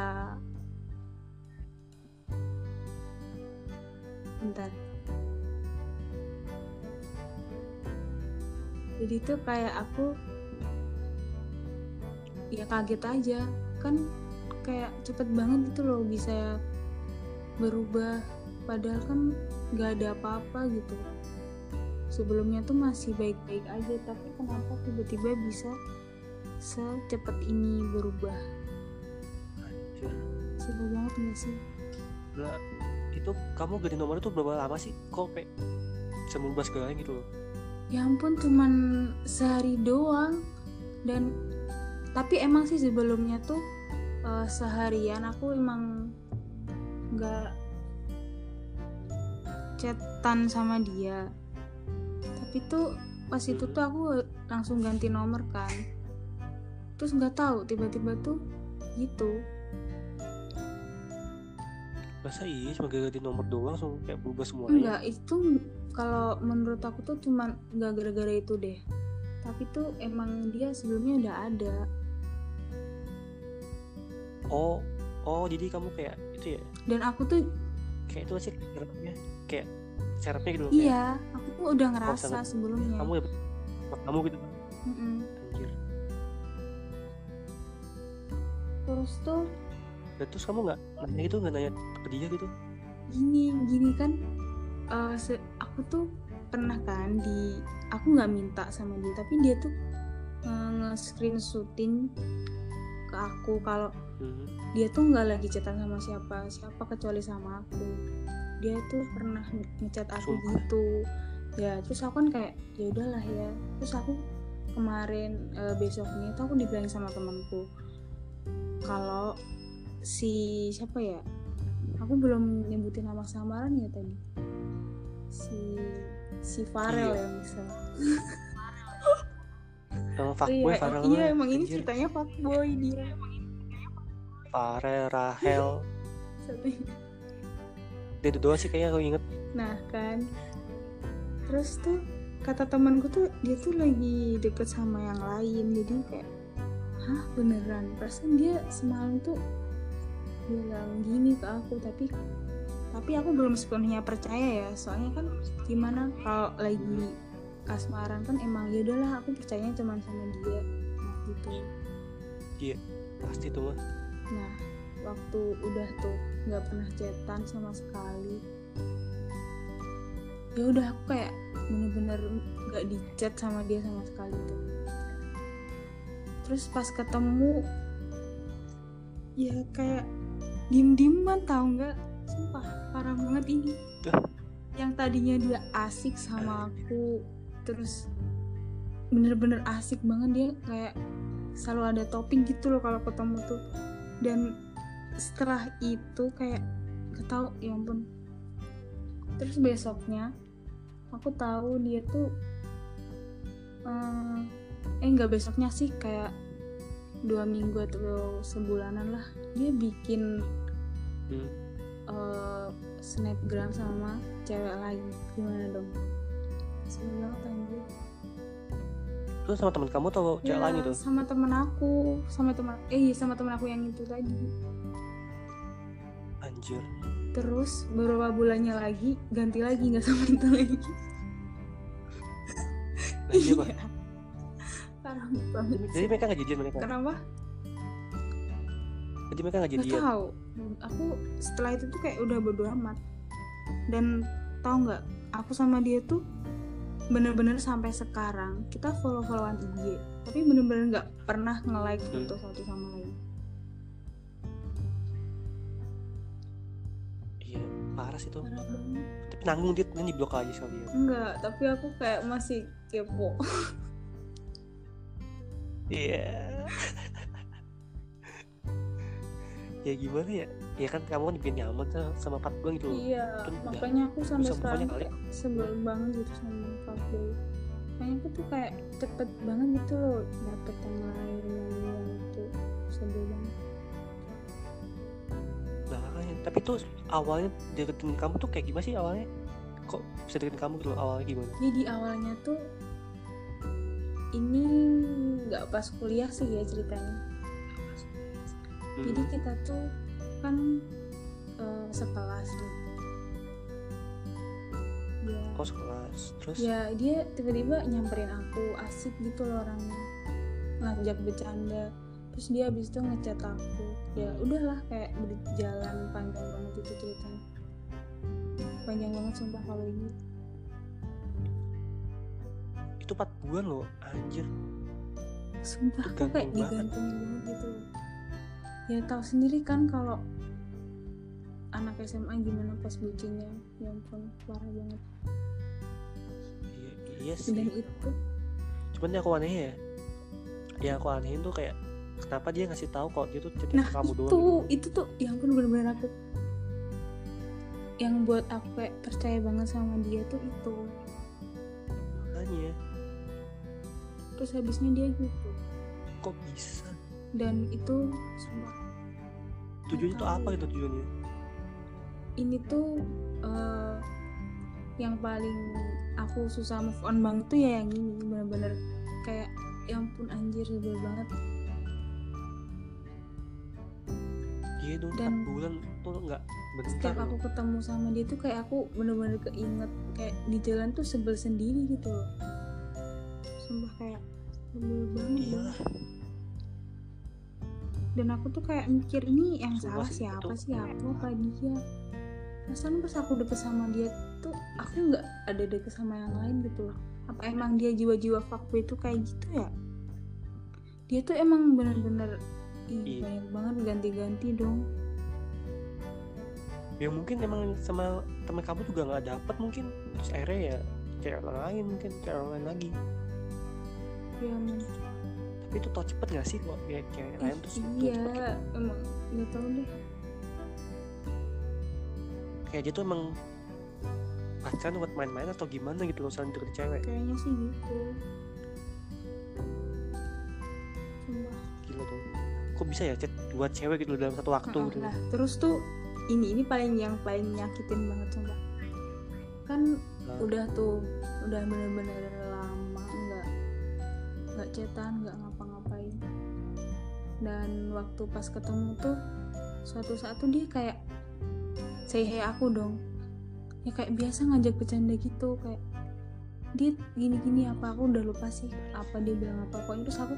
bentar. Jadi tuh kayak aku ya kaget aja. Kan kayak cepet banget gitu loh bisa berubah. Padahal kan nggak ada apa-apa gitu sebelumnya tuh masih baik-baik aja tapi kenapa tiba-tiba bisa secepat ini berubah? Anjir. sebel banget gak sih? Lah, itu kamu ganti nomor itu berapa lama sih? Kok kayak bisa merubah segalanya gitu loh. Ya ampun cuman sehari doang. Dan tapi emang sih sebelumnya tuh eh, seharian aku emang nggak chatan sama dia tapi tuh pas itu tuh aku langsung ganti nomor kan. Terus nggak tahu tiba-tiba tuh gitu. Masa iya cuma ganti nomor doang langsung kayak berubah semuanya? Enggak itu kalau menurut aku tuh cuman nggak gara-gara itu deh. Tapi tuh emang dia sebelumnya udah ada. Oh oh jadi kamu kayak itu ya? Dan aku tuh kayak itu sih kayak serapnya gitu loh kayak iya aku tuh udah ngerasa sangat- sebelumnya. kamu dapet kamu gitu. Mm-mm. anjir. Terus tuh dan terus kamu nggak nanya gitu nggak nanya ke dia gitu? Gini gini kan se- aku tuh pernah kan di aku nggak minta sama dia tapi dia tuh eh, nge-screenshotin ke aku kalau Mhm. dia tuh nggak lagi chatan sama siapa siapa kecuali sama aku dia tuh pernah ngechat aku Sumpah. gitu. Ya terus aku kan kayak ya udahlah ya. Terus aku kemarin eh, besoknya itu aku dibilang sama temanku kalau si siapa ya aku belum nyebutin nama samaran ya tadi si si Farel Iya. ya misal. Emang fuckboy iya, Farel iya mah, emang ini anjir. ceritanya fuckboy dia Farel Rahel itu doang sih kayaknya aku inget. Nah kan. Terus tuh kata temanku tuh dia tuh lagi deket sama yang lain. Jadi kayak hah beneran? Perasaan dia semalam tuh bilang gini ke aku tapi tapi aku belum sepenuhnya percaya ya. Soalnya kan gimana kalau lagi kasmaran kan emang ya udahlah aku percayanya cuman sama dia gitu. Pasti tuh mah. Nah, waktu udah tuh nggak pernah chatan sama sekali. Ya udah aku kayak bener-bener nggak di chat sama dia sama sekali tuh. Terus pas ketemu, ya kayak diem-dieman tau nggak? Sumpah parah banget ini. Yang tadinya dia asik sama aku, terus bener-bener asik banget dia kayak selalu ada topik gitu loh kalau ketemu tuh dan setelah itu kayak ketahu ya ampun. Terus besoknya aku tahu dia tuh eh eh nggak besoknya sih kayak dua minggu atau sebulanan lah. Dia bikin Hmm. eh, snapgram sama cewek lain. Gimana dong? Sebel banget anjir Terus sama teman kamu atau cewek Ya, lain itu? sama temen aku sama teman eh iya, sama temen aku yang itu tadi Anjir. terus beberapa bulannya lagi ganti lagi nggak sama itu lagi Anjir pak. Iya. parah banget Jadi mereka nggak jadian mereka. kenapa Jadi mereka nggak jadian. tahu aku setelah itu tuh kayak udah bodo amat dan tahu nggak aku sama dia tuh bener-bener sampai sekarang kita follow-followan IG tapi bener-bener nggak pernah nge-like Hmm. foto satu sama lain parah sih tuh. parah Tapi nanggung dia nanti blok aja sekali ya. enggak tapi aku kayak masih kepo Iya. ya gimana ya? Ya kan kamu kan bikin nyaman sama Pat Bang gitu iya Kan udah makanya aku sampai bisa sekarang sebel banget gitu sama fuckboy makanya aku tuh kayak cepet banget gitu loh dapet yang lain yang itu sebel banget. Tapi tuh awalnya deketin kamu tuh kayak gimana sih awalnya? Kok bisa deketin kamu gitu awalnya gimana? jadi awalnya tuh ini nggak pas kuliah sih ya ceritanya. Hmm. jadi kita tuh kan eh, sekelas nih ya oh sekelas. Terus? Ya dia tiba-tiba nyamperin aku asik gitu loh orangnya. Ngajak bercanda terus dia habis itu ngechat aku. Ya udahlah kayak berjalan panjang banget itu ceritanya. Panjang banget sumpah kalau ini. Itu 4 bulan loh anjir. Sumpah aku kayak digantungin banget gitu. Ya tahu sendiri kan kalau anak SMA gimana pas bucinnya. Ya ampun parah banget. Iya, iya sih. Dan itu. Cuman yang aku aneh ya. Yang aku anehin tuh kayak kenapa dia ngasih tahu kalau dia tuh cerita nah ke kamu itu doang gitu. itu tuh ya ampun bener-bener aku yang buat aku kayak percaya banget sama dia tuh itu. Makanya. Terus habisnya dia gitu. Kok bisa? Dan itu sumpah tujuannya tuh apa gitu tujuannya? Ini tuh eh, yang paling aku susah move on banget tuh ya yang ini bener-bener. Kayak ya ampun anjir sebel banget iya Dan- 4 bulan tuh nggak bentar setiap aku ketemu sama dia tuh kayak aku bener-bener keinget kayak di jalan tuh sebel sendiri gitu loh. Sumpah kayak sebel banget. Iya. Banget. dan aku tuh kayak mikir ini yang Sumpah salah sih, siapa itu- sih aku apa dia? Perasaan pas aku deket sama dia tuh aku nggak ada deket sama yang lain gitu loh. Apa emang dia jiwa-jiwa fuckboy itu kayak gitu ya? Dia tuh emang bener-bener ih, Iya. banyak banget ganti-ganti dong. Ya mungkin emang sama teman kamu juga nggak dapet mungkin. Terus akhirnya ya cewek lain mungkin cewek orang lain lagi. Yang tapi itu tau cepet gak sih kok ya cewek lain terus cepet gitu. iya emang nggak tahu deh. Kayak dia tuh emang pacaran buat main-main atau gimana gitu loh deket cewek? Kayaknya sih gitu kok bisa ya chat dua cewek gitu dalam satu waktu gitu lah terus tuh ini ini paling yang paling nyakitin banget sumpah kan Nah, udah tuh udah bener-bener lama nggak nggak cetan nggak ngapa-ngapain. Dan waktu pas ketemu tuh suatu saat tuh dia kayak say hey aku dong. Ya kayak biasa ngajak bercanda gitu kayak dia gini-gini apa? Aku udah lupa sih apa dia bilang apa. Pokoknya terus aku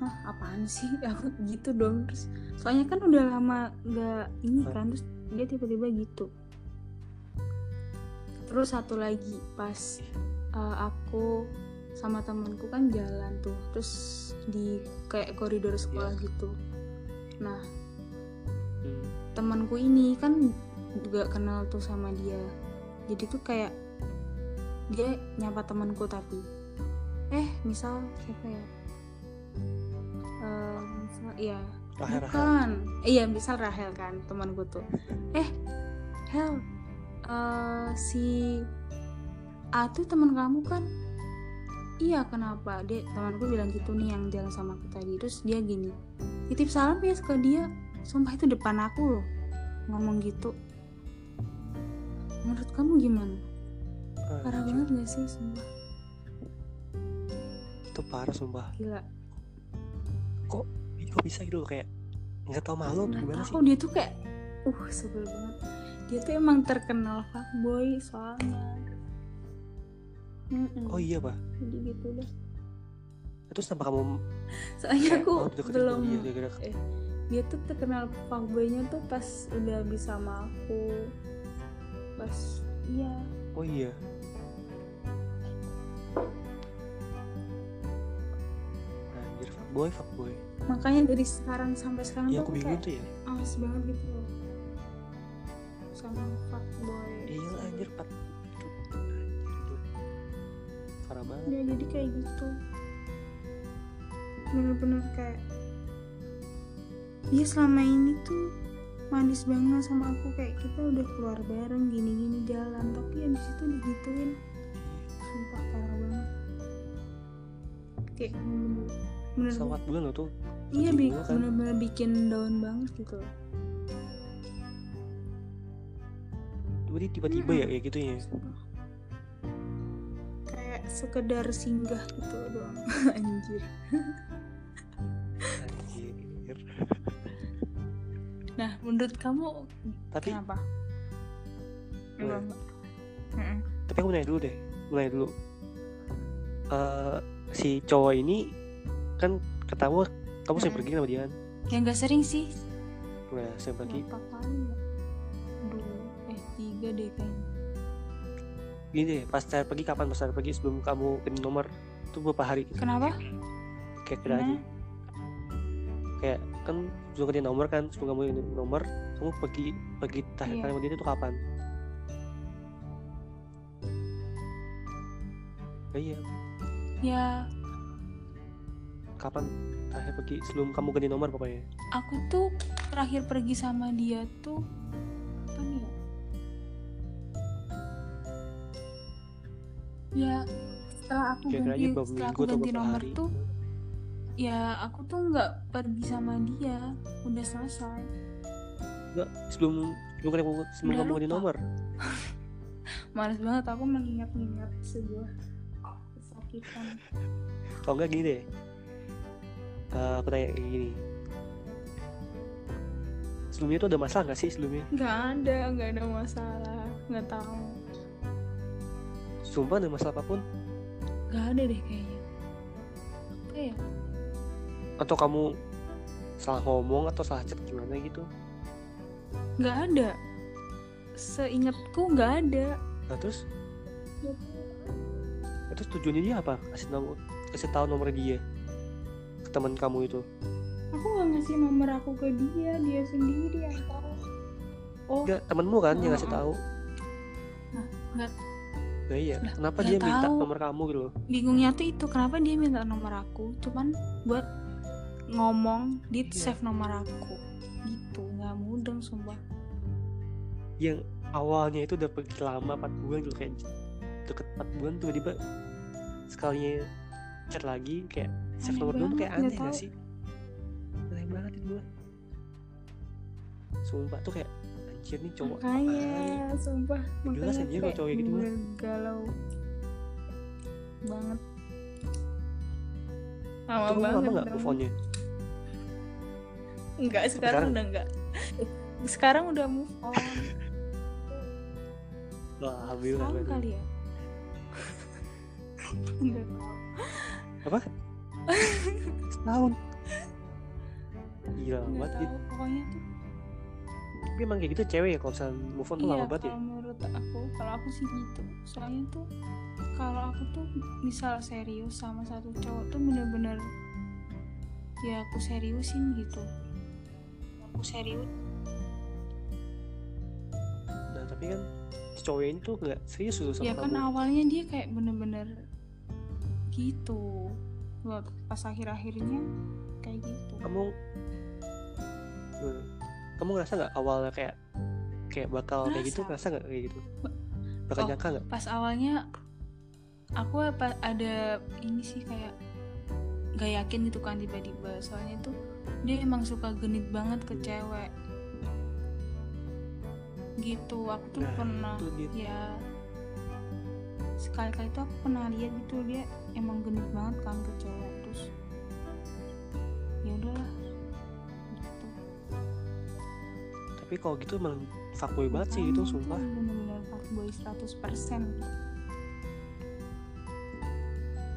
hah apaan sih? Aku gitu dong terus soalnya kan udah lama nggak ini kan terus dia tiba-tiba gitu. Terus satu lagi pas uh, aku sama temanku kan jalan tuh terus di kayak koridor sekolah gitu. Nah hmm, temanku ini kan juga kenal tuh sama dia. Jadi tuh kayak dia nyapa temanku tapi eh misal siapa ya Eh, iya. Rahel Rahel. Bukan. Iya misal Rahel kan temanku tuh. Eh Hel eh, si A tuh teman kamu kan? Iya kenapa? Dia temanku bilang gitu nih yang jalan sama aku tadi. Terus dia gini titip salam ya ke dia. Sumpah itu depan aku loh. Ngomong gitu. Menurut kamu gimana? Parah Anjir, banget gak sih sumpah? Itu parah sumpah. Gila. Ih, kok bisa gitu loh kayak nggak tau malu atau nggak gimana sih. tahu dia tuh kayak uh sebel banget. Dia tuh emang terkenal fuckboy soalnya. Mm-mm. oh iya pak. Jadi gitu deh. Terus kenapa kamu soalnya aku deketin belum dia gara-gara eh, dia tuh terkenal fuckboynya tuh pas udah bisa sama aku. Pas iya. Oh iya fuckboy fuckboy makanya dari sekarang sampai sekarang iya tuh aku bingung kayak tuh ya. males banget gitu loh. Sama fuckboy iya lah, anjir pat. Parah banget. Dia jadi kayak gitu. Bener-bener kayak dia selama ini tuh manis banget sama aku. Kayak kita udah keluar bareng gini-gini jalan. Tapi abis itu digituin. Sumpah parah banget. Kayak bener Selama 4 bulan loh tuh. Iya bi- kan. bener-bener bikin down banget gitu Berarti tiba-tiba ya kayak gitu ya? Kayak sekedar singgah gitu doang. Anjir. Anjir. Nah menurut kamu tapi kenapa? Boleh. Tapi aku nanya dulu deh nanya dulu. Eh, si cowok ini kan ketawa kamu sering pergi sama dia kan? Ya nggak sering sih. Nah sering pergi. Berapa kali ya? Dua eh tiga deh kayaknya. Gini deh pas terakhir pergi kapan pas terakhir pergi sebelum kamu ganti nomor? Itu berapa hari gitu? kenapa? Kayak kira aja. Kayak kan sebelum ganti nomor kan sebelum kamu ganti nomor kamu pergi pergi terakhir kali sama dia itu kapan? Ya, iya. Ya kapan terakhir pergi? Sebelum kamu ganti nomor pokoknya aku tuh terakhir pergi sama dia tuh kapan ya? Ya setelah aku kira-kira aja ganti setelah aku ganti nomor hari? tuh ya aku tuh nggak pergi sama dia. Udah selesai. Enggak sebelum sebelum kamu sebelum Udah kamu ganti nomor? Males banget aku mengingat-ingat sebuah kesakitan. Kalau enggak gini deh Eh, aku tanya kayak gini. Sebelumnya itu ada masalah nggak sih sebelumnya? Nggak ada nggak ada masalah. Nggak tahu. Sumpah ada masalah apa pun? Nggak ada deh kayaknya. Apa ya? Atau kamu salah ngomong atau salah chat gimana gitu? Nggak ada. Seingatku nggak ada. Nah terus? Nah, terus tujuannya dia apa? Kasih nomor kasih tahu nomor dia teman kamu itu? Aku nggak ngasih nomor aku ke dia dia sendiri yang tahu. Oh. Enggak temenmu kan yang ngasih oh. tahu? Nah, nggak- nah iya Lah, kenapa dia minta tahu. nomor kamu gitu loh? Bingungnya tuh itu kenapa dia minta nomor aku? Cuman buat ngomong di Iya. save nomor aku. Gitu nggak mudeng sumpah. Yang awalnya itu udah pergi lama 4 bulan gitu kayak deket 4 bulan tiba-tiba sekalinya chat lagi kayak save nomor dulu kayak aneh gak sih? Aneh banget itu gue sumpah tuh kayak anjir nih cowok apaan makanya sumpah Jelas anjir kalau cowok kayak gitu mah. galau banget. Lama kamu banget lama gak move on-nya? enggak sekarang, sekarang? udah enggak sekarang udah move on. Wah, berarti. kali ya tahu Setahun. Gila banget gitu. pokoknya tuh. Tapi emang kayak gitu cewek ya kalau misalnya move on tuh iya lama banget ya? kalau menurut aku kalau aku sih gitu. Soalnya tuh kalau aku tuh misal serius sama satu cowok tuh bener-bener ya aku seriusin gitu. Aku serius. Nah tapi kan cowok ini tuh gak serius dulu sama ya kan kamu. awalnya dia kayak bener-bener gitu Buat pas akhir-akhirnya kayak gitu Kamu Hmm. Kamu ngerasa gak awalnya kayak Kayak bakal kayak gitu Ngerasa. ngerasa gak kayak gitu Bakal Oh. nyangka gak pas awalnya aku apa ada ini sih kayak gak yakin gitu kan tiba-tiba soalnya tuh dia emang suka genit banget ke cewek gitu aku tuh Nah, pernah itu dia. ya sekali-kali tuh aku pernah lihat gitu dia emang genit banget kan ke cewek terus ya udahlah gitu. Tapi kalau gitu emang fuckboy banget sih itu sumpah bener-bener fuckboy 100%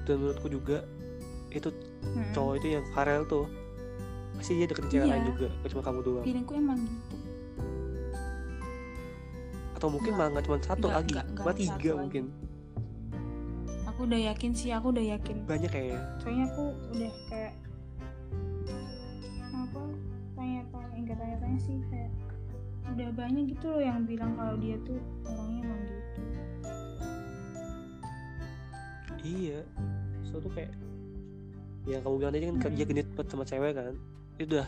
Dan menurutku juga Itu Mm-mm. cowok itu yang Farel tuh Pasti dia deketin cewek Iya. lain juga Gak cuma kamu doang feelingku emang gitu Atau mungkin Nggak. malah gak cuma satu Nggak, lagi nggak Malah satu tiga mungkin aku udah yakin sih aku udah yakin. Banyak kayaknya soalnya aku udah kayak apa tanya-tanya enggak tanya-tanya sih kayak udah banyak gitu loh yang bilang kalau dia tuh orangnya emang gitu. Iya. So tuh kayak Yang kamu bilang tadi kan Mm-mm. dia genit banget sama cewek kan Itu udah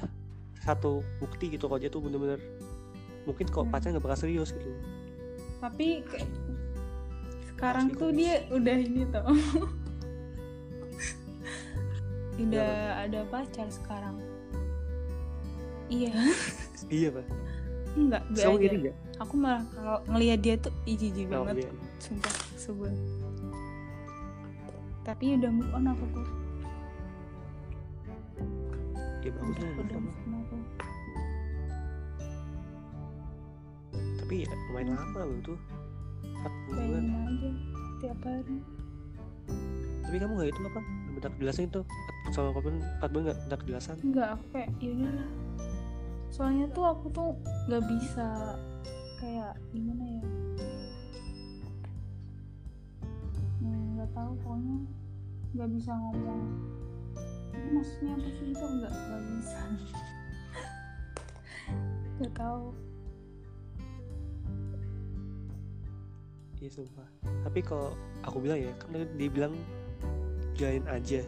satu bukti gitu kalau dia tuh bener-bener Mungkin kok Hmm. pacarnya gak bakal serius gitu. Tapi sekarang tuh dia udah ini tau. Udah ada pacar sekarang. Iya. Iya pak. Enggak kamu biasa gini gak? aku malah kalau ngelihat dia tuh ih jijik Oh, banget iya. sumpah sebel. Tapi udah move on aku tuh Ya bagus udah udah move on aku. Tapi ya lumayan lama loh tuh 4 bulan aja tiap hari. Tapi kamu nggak itu apa? Minta kejelasan itu? Sama kapan empat bulan nggak minta kejelasan? Enggak aku kayak ya udahlah soalnya tuh aku tuh nggak bisa kayak gimana ya? Hmm, nggak tahu pokoknya. Nggak bisa ngomong. Ini maksudnya apa sih? Itu nggak nggak bisa. Nggak tahu iya sumpah. Tapi kalau aku bilang ya kan dia bilang jalin aja.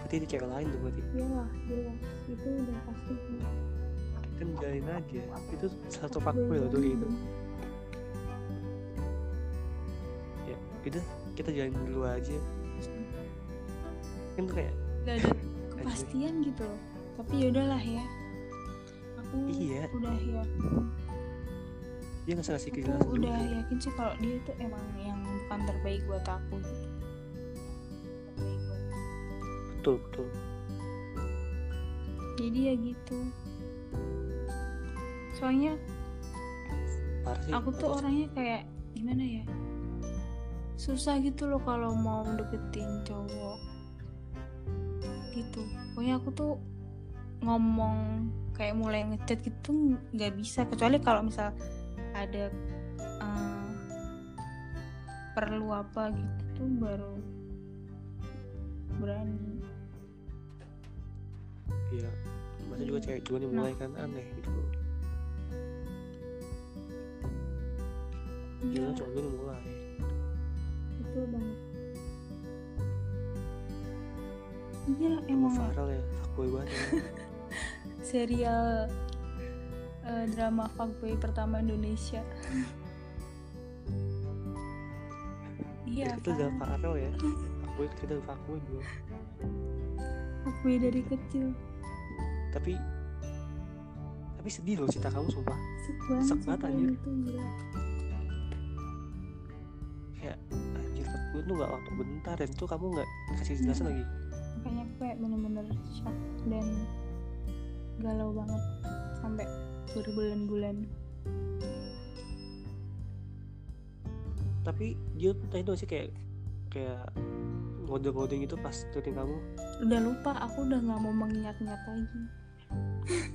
Berarti ini cewek lain tuh berarti. Iyalah jelas. Itu udah pasti. Kan jalin aja. Itu satu fuckboy loh tuh gitu. Ya udah. Kita jalin dulu aja. Kan tuh kayak nggak ada kepastian gitu loh. Tapi ya udahlah ya. Aku Iya. udah ya dia nggak usah ngasih aku kejelasan udah yakin sih kalau dia tuh emang yang bukan terbaik buat aku gitu. Terbaik buat aku. betul betul jadi ya gitu soalnya parah sih aku tuh sih. orangnya kayak gimana ya susah gitu loh kalau mau deketin cowok gitu pokoknya aku tuh ngomong kayak mulai ngechat gitu nggak bisa kecuali kalau misal ada eh, perlu apa gitu tuh baru berani. Iya masa juga cewek duluan yang mulai kan aneh gitu. Loh Iya, gila cowok duluan yang mulai. Betul banget. Iya emang emang Farel ya fuckboy banget ya. serial eh, drama fuckboy pertama Indonesia. iya, itu udah Farel ya fuckboy kita udah fuckboy belum fuckboy dari kecil. tapi tapi sedih loh cerita kamu sumpah Sek banget anjir. gitu, kayak anjir gue tuh nggak waktu bentar dan tuh kamu nggak kasih jelasan lagi Makanya aku kayak bener-bener shock dan galau banget sampai berbulan-bulan. tapi dia tadi tuh sih kayak kayak ngode-ngoding itu pas turin kamu Udah lupa, aku udah nggak mau mengingat-ingat lagi.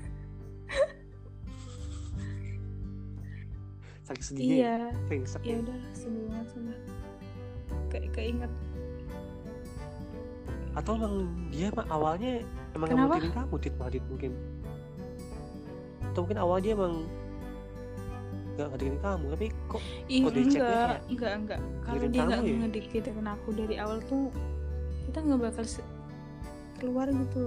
saking sedihnya ya Iya, saking sedih ya udahlah sedih banget sudah. Kayak keinget atau emang dia emang awalnya emang nggak mau kamu tit malah Tit, mungkin atau mungkin awal dia emang nggak ngedirin kamu tapi kok Ih, Kok enggak, kayak enggak, enggak. Kalau dia enggak kamu ya? ngedeketin aku dari awal tuh kita nggak bakal keluar gitu.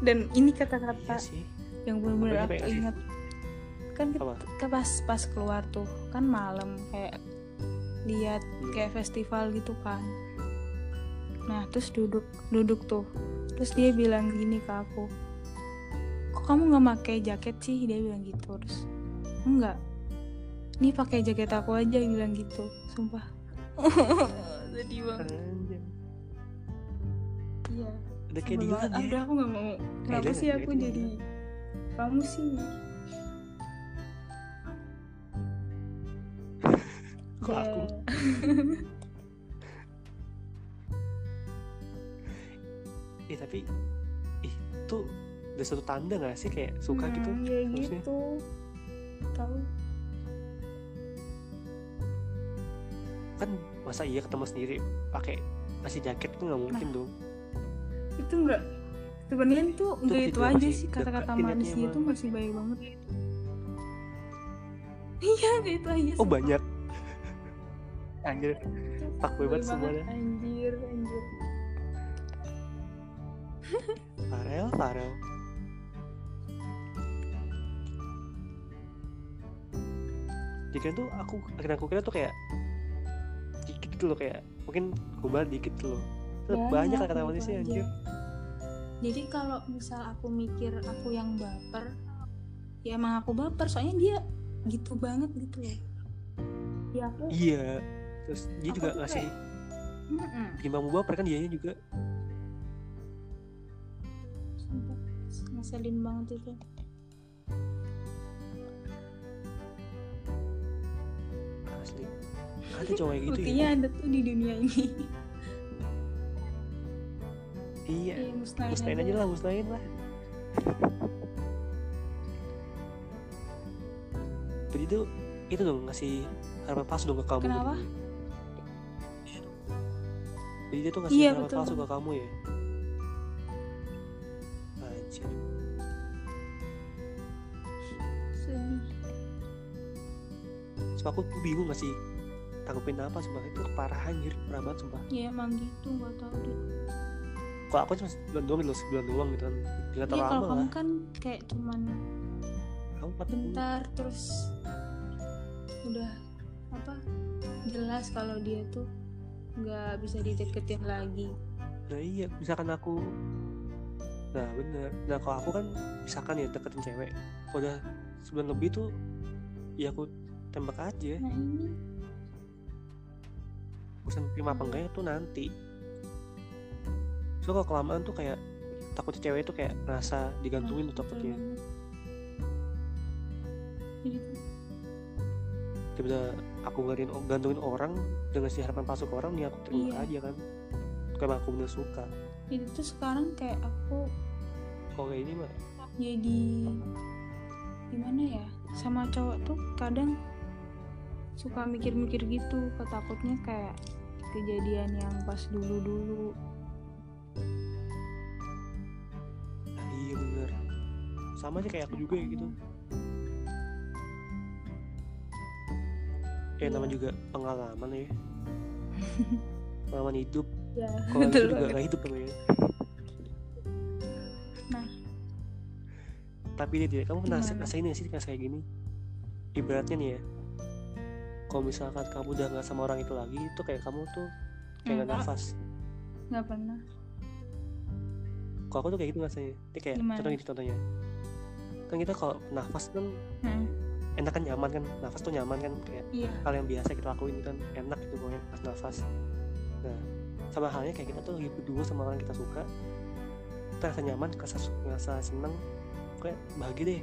Dan ini iya kata-kata sih yang benar-benar aku ingat. Kan kita, kita pas pas keluar tuh kan malam kayak lihat Hmm. kayak festival gitu kan. Nah, terus duduk duduk tuh. Terus dia bilang gini ke aku. Kamu nggak pakai jaket sih? Dia bilang gitu. Terus enggak. Ini pakai jaket aku aja dia bilang gitu. Sumpah. Sedih banget. Iya. udah kayak dia Udah ya aku nggak mau. Kenapa sih nggak aku jadi kamu sih? kok Ya. aku eh tapi itu udah satu tanda gak sih kayak suka Hmm, gitu Ya harusnya. gitu. Tahu. kan masa iya ketemu sendiri pakai kasih jaket tuh nggak mungkin Nah. dong itu enggak sebenarnya tuh enggak itu juga aja masih sih kata-kata emang. tuh masih baik banget iya enggak itu aja oh banyak anjir Itu fuckboy banget semuanya. anjir anjir Farel Farel jika tuh aku akhirnya aku kira tuh kayak dikit gitu loh kayak mungkin gobar dikit tuh loh. Terus banyak Banyak, kata gitu manisnya aja. anjir. Jadi kalau misal aku mikir aku yang baper ya emang aku baper soalnya dia gitu banget gitu loh. Ya aku iya terus dia Aku juga ngasih Mm-mm. bikin kamu baper kan dianya juga. Sumpah, ngeselin banget itu asli. Ada cowok kayak gitu buktinya ya. ada tuh di dunia ini. Iya. Iya, musnahin musnahin aja lah musnahin lah. Jadi itu itu dong ngasih harapan palsu dong ke kamu. Kenapa? jadi dia tuh ngasih Iya, harapan betul. palsu ke kamu ya. Anjir Sumpah aku bingung gak sih? Tanggepin apa sumpah. Itu parah anjir parah banget sumpah. Ya emang gitu nggak tahu deh. Kalau aku cuma sebulan doang gitu loh, sebulan doang gitu kan. Gak ya terlalu kalau lama kamu lah. kan kayak cuman kamu bentar terus udah apa jelas kalau dia tuh nggak bisa dideketin lagi. Nah iya misalkan aku nah bener. Nah kalau aku kan misalkan ya deketin cewek. Kalau udah sebulan lebih tuh ya aku tembak aja. Nah ini. Urusan terima apa enggaknya tuh nanti. So kalau kelamaan tuh kayak takutnya cewek tuh kayak ngerasa digantungin jadi tuh. Tiba-tiba aku gantungin, gantungin orang dengan si harapan palsu ke orang nih aku terima Iya. aja kan. Karena aku bener suka. Jadi tuh sekarang kayak aku kalau kayak ini mah jadi gimana ya? Sama cowok tuh kadang suka mikir-mikir gitu ketakutnya kayak kejadian yang pas dulu-dulu iya bener sama aja kayak aku juga ya gitu ya Iya. namanya juga pengalaman ya pengalaman hidup ya kalau itu juga banget. gak hidup namanya Nah. tapi dia tidak kamu pernah Gimana? rasain gak sih kayak gini ibaratnya nih ya kalau misalkan kamu udah nggak sama orang itu lagi itu kayak kamu tuh kayak nggak nafas. Nggak pernah. Kalau aku tuh kayak gitu rasanya. Ini kayak Gimana? contoh gini contohnya. Kan kita kalau nafas kan Hmm, enak kan nyaman kan. Nafas tuh nyaman kan kayak iya. hal yang biasa kita lakuin kan enak gitu pokoknya pas nafas. Nah sama halnya kayak kita tuh lagi berdua sama orang kita suka kita rasa nyaman rasa, rasa seneng kayak bahagia deh.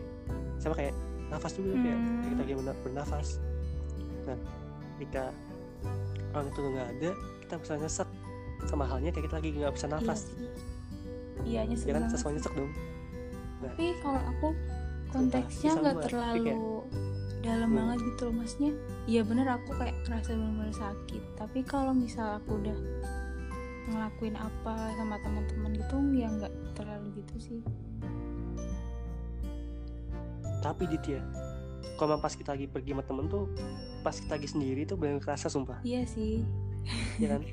Sama kayak nafas juga tuh, kayak, Hmm. kayak kita lagi berna- bernafas nah ketika orang itu nggak ada kita bisa nyesek. Sama halnya kayak kita lagi nggak bisa iya nafas. sih. Iya nyesel ya kan sesuai nyesek dong. Tapi kalau aku konteksnya nggak terlalu dalam Hmm. banget gitu loh maksudnya. Iya bener aku kayak kerasa bener-bener sakit. Tapi kalau misal aku udah ngelakuin apa sama teman-teman gitu ya nggak terlalu gitu sih. Tapi dit ya kalau pas kita lagi pergi sama temen tuh pas kita lagi sendiri tuh bener kerasa sumpah. Iya sih. Ya kan?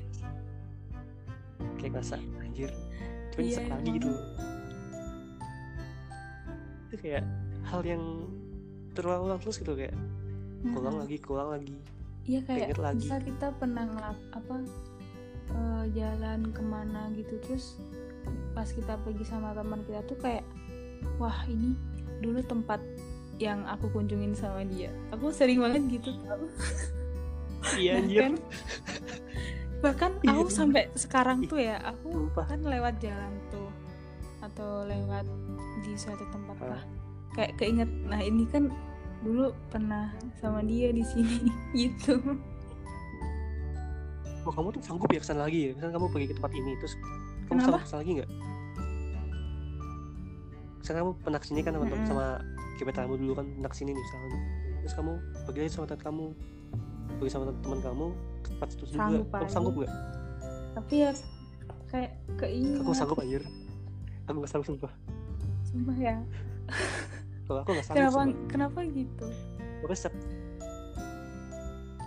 Kayak ngerasa anjir cuma Iya, nyesek lagi gitu. itu kayak hal yang terulang-ulang terus gitu kayak kulang Mm-mm. lagi kulang lagi. Iya kayak lagi. misal kita pernah ngelap apa eh, jalan ke mana gitu terus pas kita pergi sama teman kita tuh kayak wah ini dulu tempat yang aku kunjungin sama dia. Aku sering banget gitu tau iya bahkan bahkan Iya, aku sampai sekarang tuh ya aku sumpah. kan lewat jalan tuh atau lewat di suatu tempat Ah. lah kayak keinget nah ini kan dulu pernah sama dia di sini gitu. Oh kamu tuh sanggup ya ke sana lagi ya? Misalnya kamu pergi ke tempat ini terus kamu Kenapa? sanggup ke sana lagi nggak misalnya kamu pernah ke sini kan sama, Mm-mm. sama gebetanmu dulu kan pernah ke sini nih misalnya terus kamu pergi lagi sama teman kamu pergi sama teman kamu ke tempat itu juga Sanggup kamu aja. sanggup nggak? Tapi ya kayak keinget aku sanggup anjir aku nggak sanggup sumpah. Sumpah ya. Kalau aku nggak sanggup kenapa sumpah. kenapa gitu? Pokoknya setiap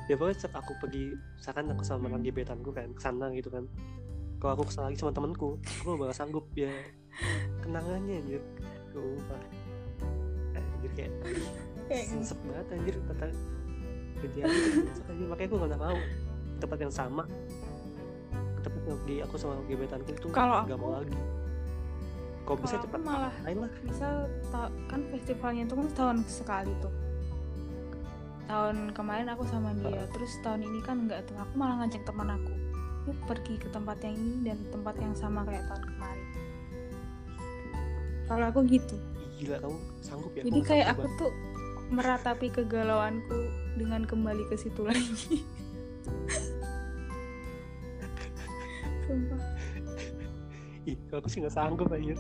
ya pokoknya setiap aku pergi misalkan aku sama Hmm. teman gebetanku kan ke sana gitu kan. Kalau aku ke sana lagi sama temanku aku bakal sanggup ya kenangannya anjir. Sumpah anjir kayak kayak sensep banget anjir kata kejadian anjir makanya aku gak mau ke tempat yang sama. Tempat yang pergi aku sama gebetanku itu Kalau nggak mau lagi. Kalau bisa cepat malah lain lah? misal kan festivalnya itu kan setahun sekali tuh. Tahun kemarin aku sama dia terus tahun ini kan enggak tuh aku malah ngajak teman aku. Yuk pergi ke tempat yang ini dan tempat yang sama kayak tahun kalau aku gitu. Gila kamu sanggup ya? Jadi kayak aku tuh meratapi kegalauanku dengan kembali ke situ lagi. Sumpah. Ih kalau aku sih nggak sanggup aja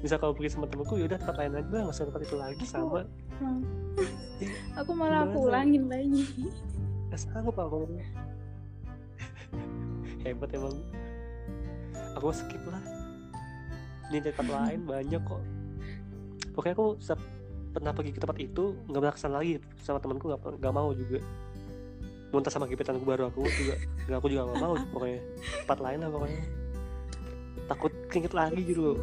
bisa kalau pergi sama temenku ya udah tempat lain aja nggak usah tempat itu lagi Aku- sama. Nah, aku malah aku ulangin lagi. Nggak sanggup aku hebat emang. Aku skip lah ini tempat lain banyak kok. Pokoknya aku pernah pergi ke tempat itu nggak pernah ke sana lagi sama temanku nggak nggak mau juga. Muntah sama gebetanku baru aku juga nggak aku juga nggak mau pokoknya. Tempat lain lah pokoknya. Takut keinget lagi gitu loh.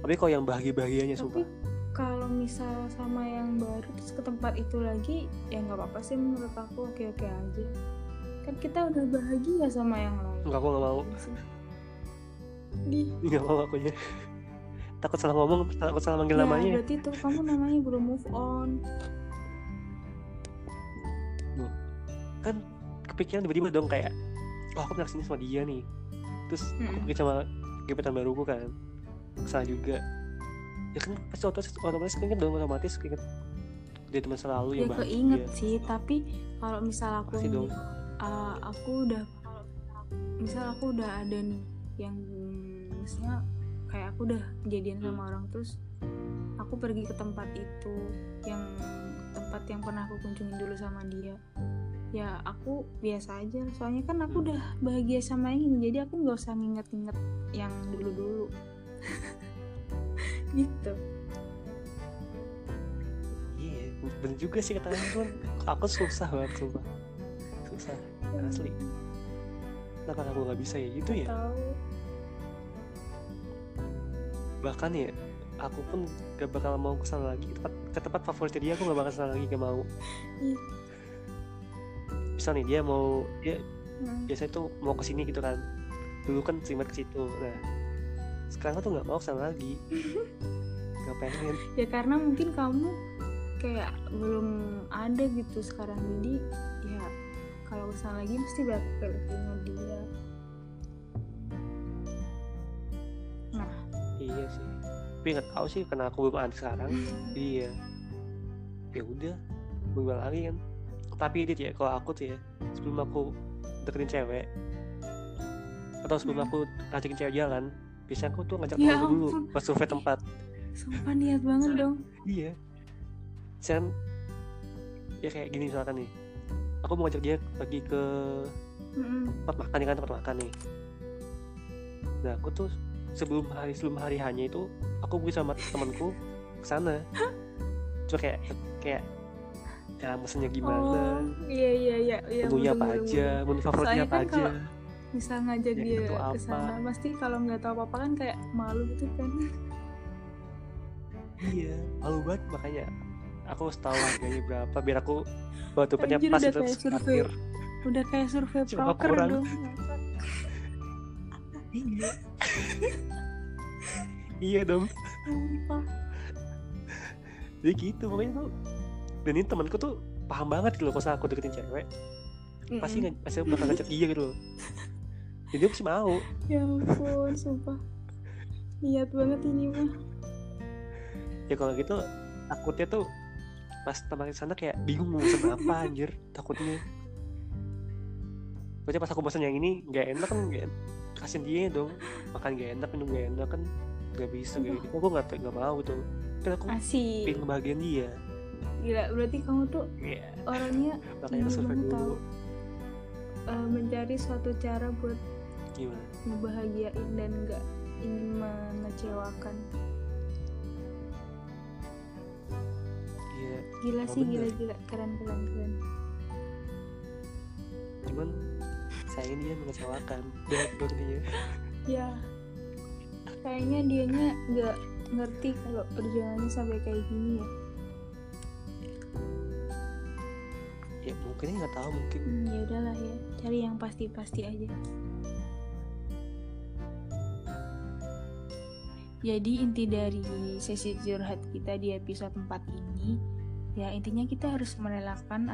Tapi kalau yang bahagia bahagianya tapi sumpah. kalau misal sama yang baru terus ke tempat itu lagi ya nggak apa-apa sih menurut aku oke oke aja. Kan kita udah bahagia sama yang lain. Nggak aku nggak mau Ih, nggak mau aku ya takut salah ngomong takut salah manggil ya, namanya. berarti tuh kamu namanya belum move on. Kan kepikiran tiba-tiba dong kayak oh aku pernah ke sini sama dia nih. Terus aku Mm-mm. pergi sama gebetan baruku kan. Ke sana juga. Ya kan pasti otomatis otomatis keinget dong otomatis keinget dia teman selalu ya yang bahagia. keinget sih tapi kalau misal aku uh, aku udah misal aku udah ada nih yang kayak aku udah kejadian Hmm. sama orang terus aku pergi ke tempat itu yang tempat yang pernah aku kunjungin dulu sama dia ya aku biasa aja. Soalnya kan aku Hmm. udah bahagia sama yang ini jadi aku nggak usah nginget-nginget yang dulu-dulu. Gitu. Iya bener juga sih katanya tuh. Aku susah banget sumpah. Susah asli. Kenapa aku nggak bisa ya? Gitu ya? Tahu bahkan ya aku pun gak bakal mau ke sana lagi. Tempat ke tempat favorit dia aku gak bakal ke sana lagi gak mau. Ih. misal nih dia mau dia Hmm. biasanya tuh mau ke sini gitu kan. Dulu kan sering ke situ. Nah sekarang tuh nggak mau ke sana lagi. Nggak pengen. Ya karena mungkin kamu kayak belum ada gitu sekarang. Jadi ya kalau ke sana lagi mesti bakal ingat dia iya sih. Tapi nggak tahu sih karena aku belum ada sekarang. Iya. Ya udah berubah lagi kan. Tapi dit ya kalau aku tuh ya sebelum aku deketin cewek atau sebelum Hmm. aku ngajakin cewek jalan biasanya aku tuh ngajak Ya dulu pas survei tempat. Sumpah niat banget dong. Iya. Kan ya kayak gini misalkan nih. Aku mau ngajak dia pergi ke Mm-mm. tempat makan ya kan tempat makan nih. Nah aku tuh sebelum hari sebelum hari hanya itu aku pergi sama temanku ke sana. Cuma kayak kayak ya mesennya gimana? Oh iya iya iya iya menunya apa bener, aja? bener. menu favoritnya apa kan aja? misal ngajak Ya, dia ke sana pasti kalau nggak tahu apa apa kan kayak malu gitu kan. Iya malu banget. Makanya aku harus tahu harganya berapa biar aku dompetnya Anjir, pas udah itu kayak survei. udah kayak survei proker kurang. dong iya. Iya dong. Sumpah. jadi gitu pokoknya tuh dan ini temanku tuh paham banget gitu loh kalau aku deketin cewek. Pasti Mm-mm. nggak pasti bakal ngajak dia gitu loh. Jadi dia pasti mau. Ya ampun sumpah. Niat banget ini mah. Ya kalau gitu takutnya tuh pas teman sana kayak bingung mau pesen apa anjir takutnya. Pokoknya pas aku pesen yang ini nggak enak kan en- kasian dia dong. Makan nggak enak minum nggak enak kan nggak bisa kayak gitu aku nggak nggak mau tuh. Kan aku asik. pengen kebahagiaan dia. Gila berarti kamu tuh Iya, orangnya makanya survei dulu. tahu eh, mencari suatu cara buat gimana? ngebahagiain dan nggak ingin mengecewakan. Iya. Gila Oh, sih bener. gila gila. Keren keren keren. Cuman sayangnya dia mengecewakan dong dia ya kayaknya dianya nggak ngerti kalau perjuangannya sampai kayak gini ya. Ya mungkin nggak tahu mungkin. Hmm, ya udahlah ya cari yang pasti pasti aja. Jadi inti dari sesi curhat kita di episode 4 ini ya intinya kita harus merelakan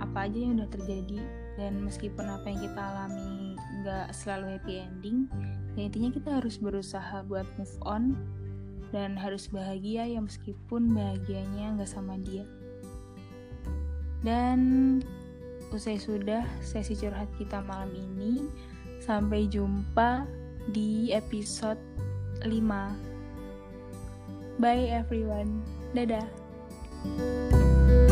apa aja yang udah terjadi dan meskipun apa yang kita alami nggak selalu happy ending ya intinya kita harus berusaha buat move on dan harus bahagia ya meskipun bahagianya nggak sama dia. Dan usai sudah sesi curhat kita malam ini sampai jumpa di episode 5 bye everyone. Dadah. thank you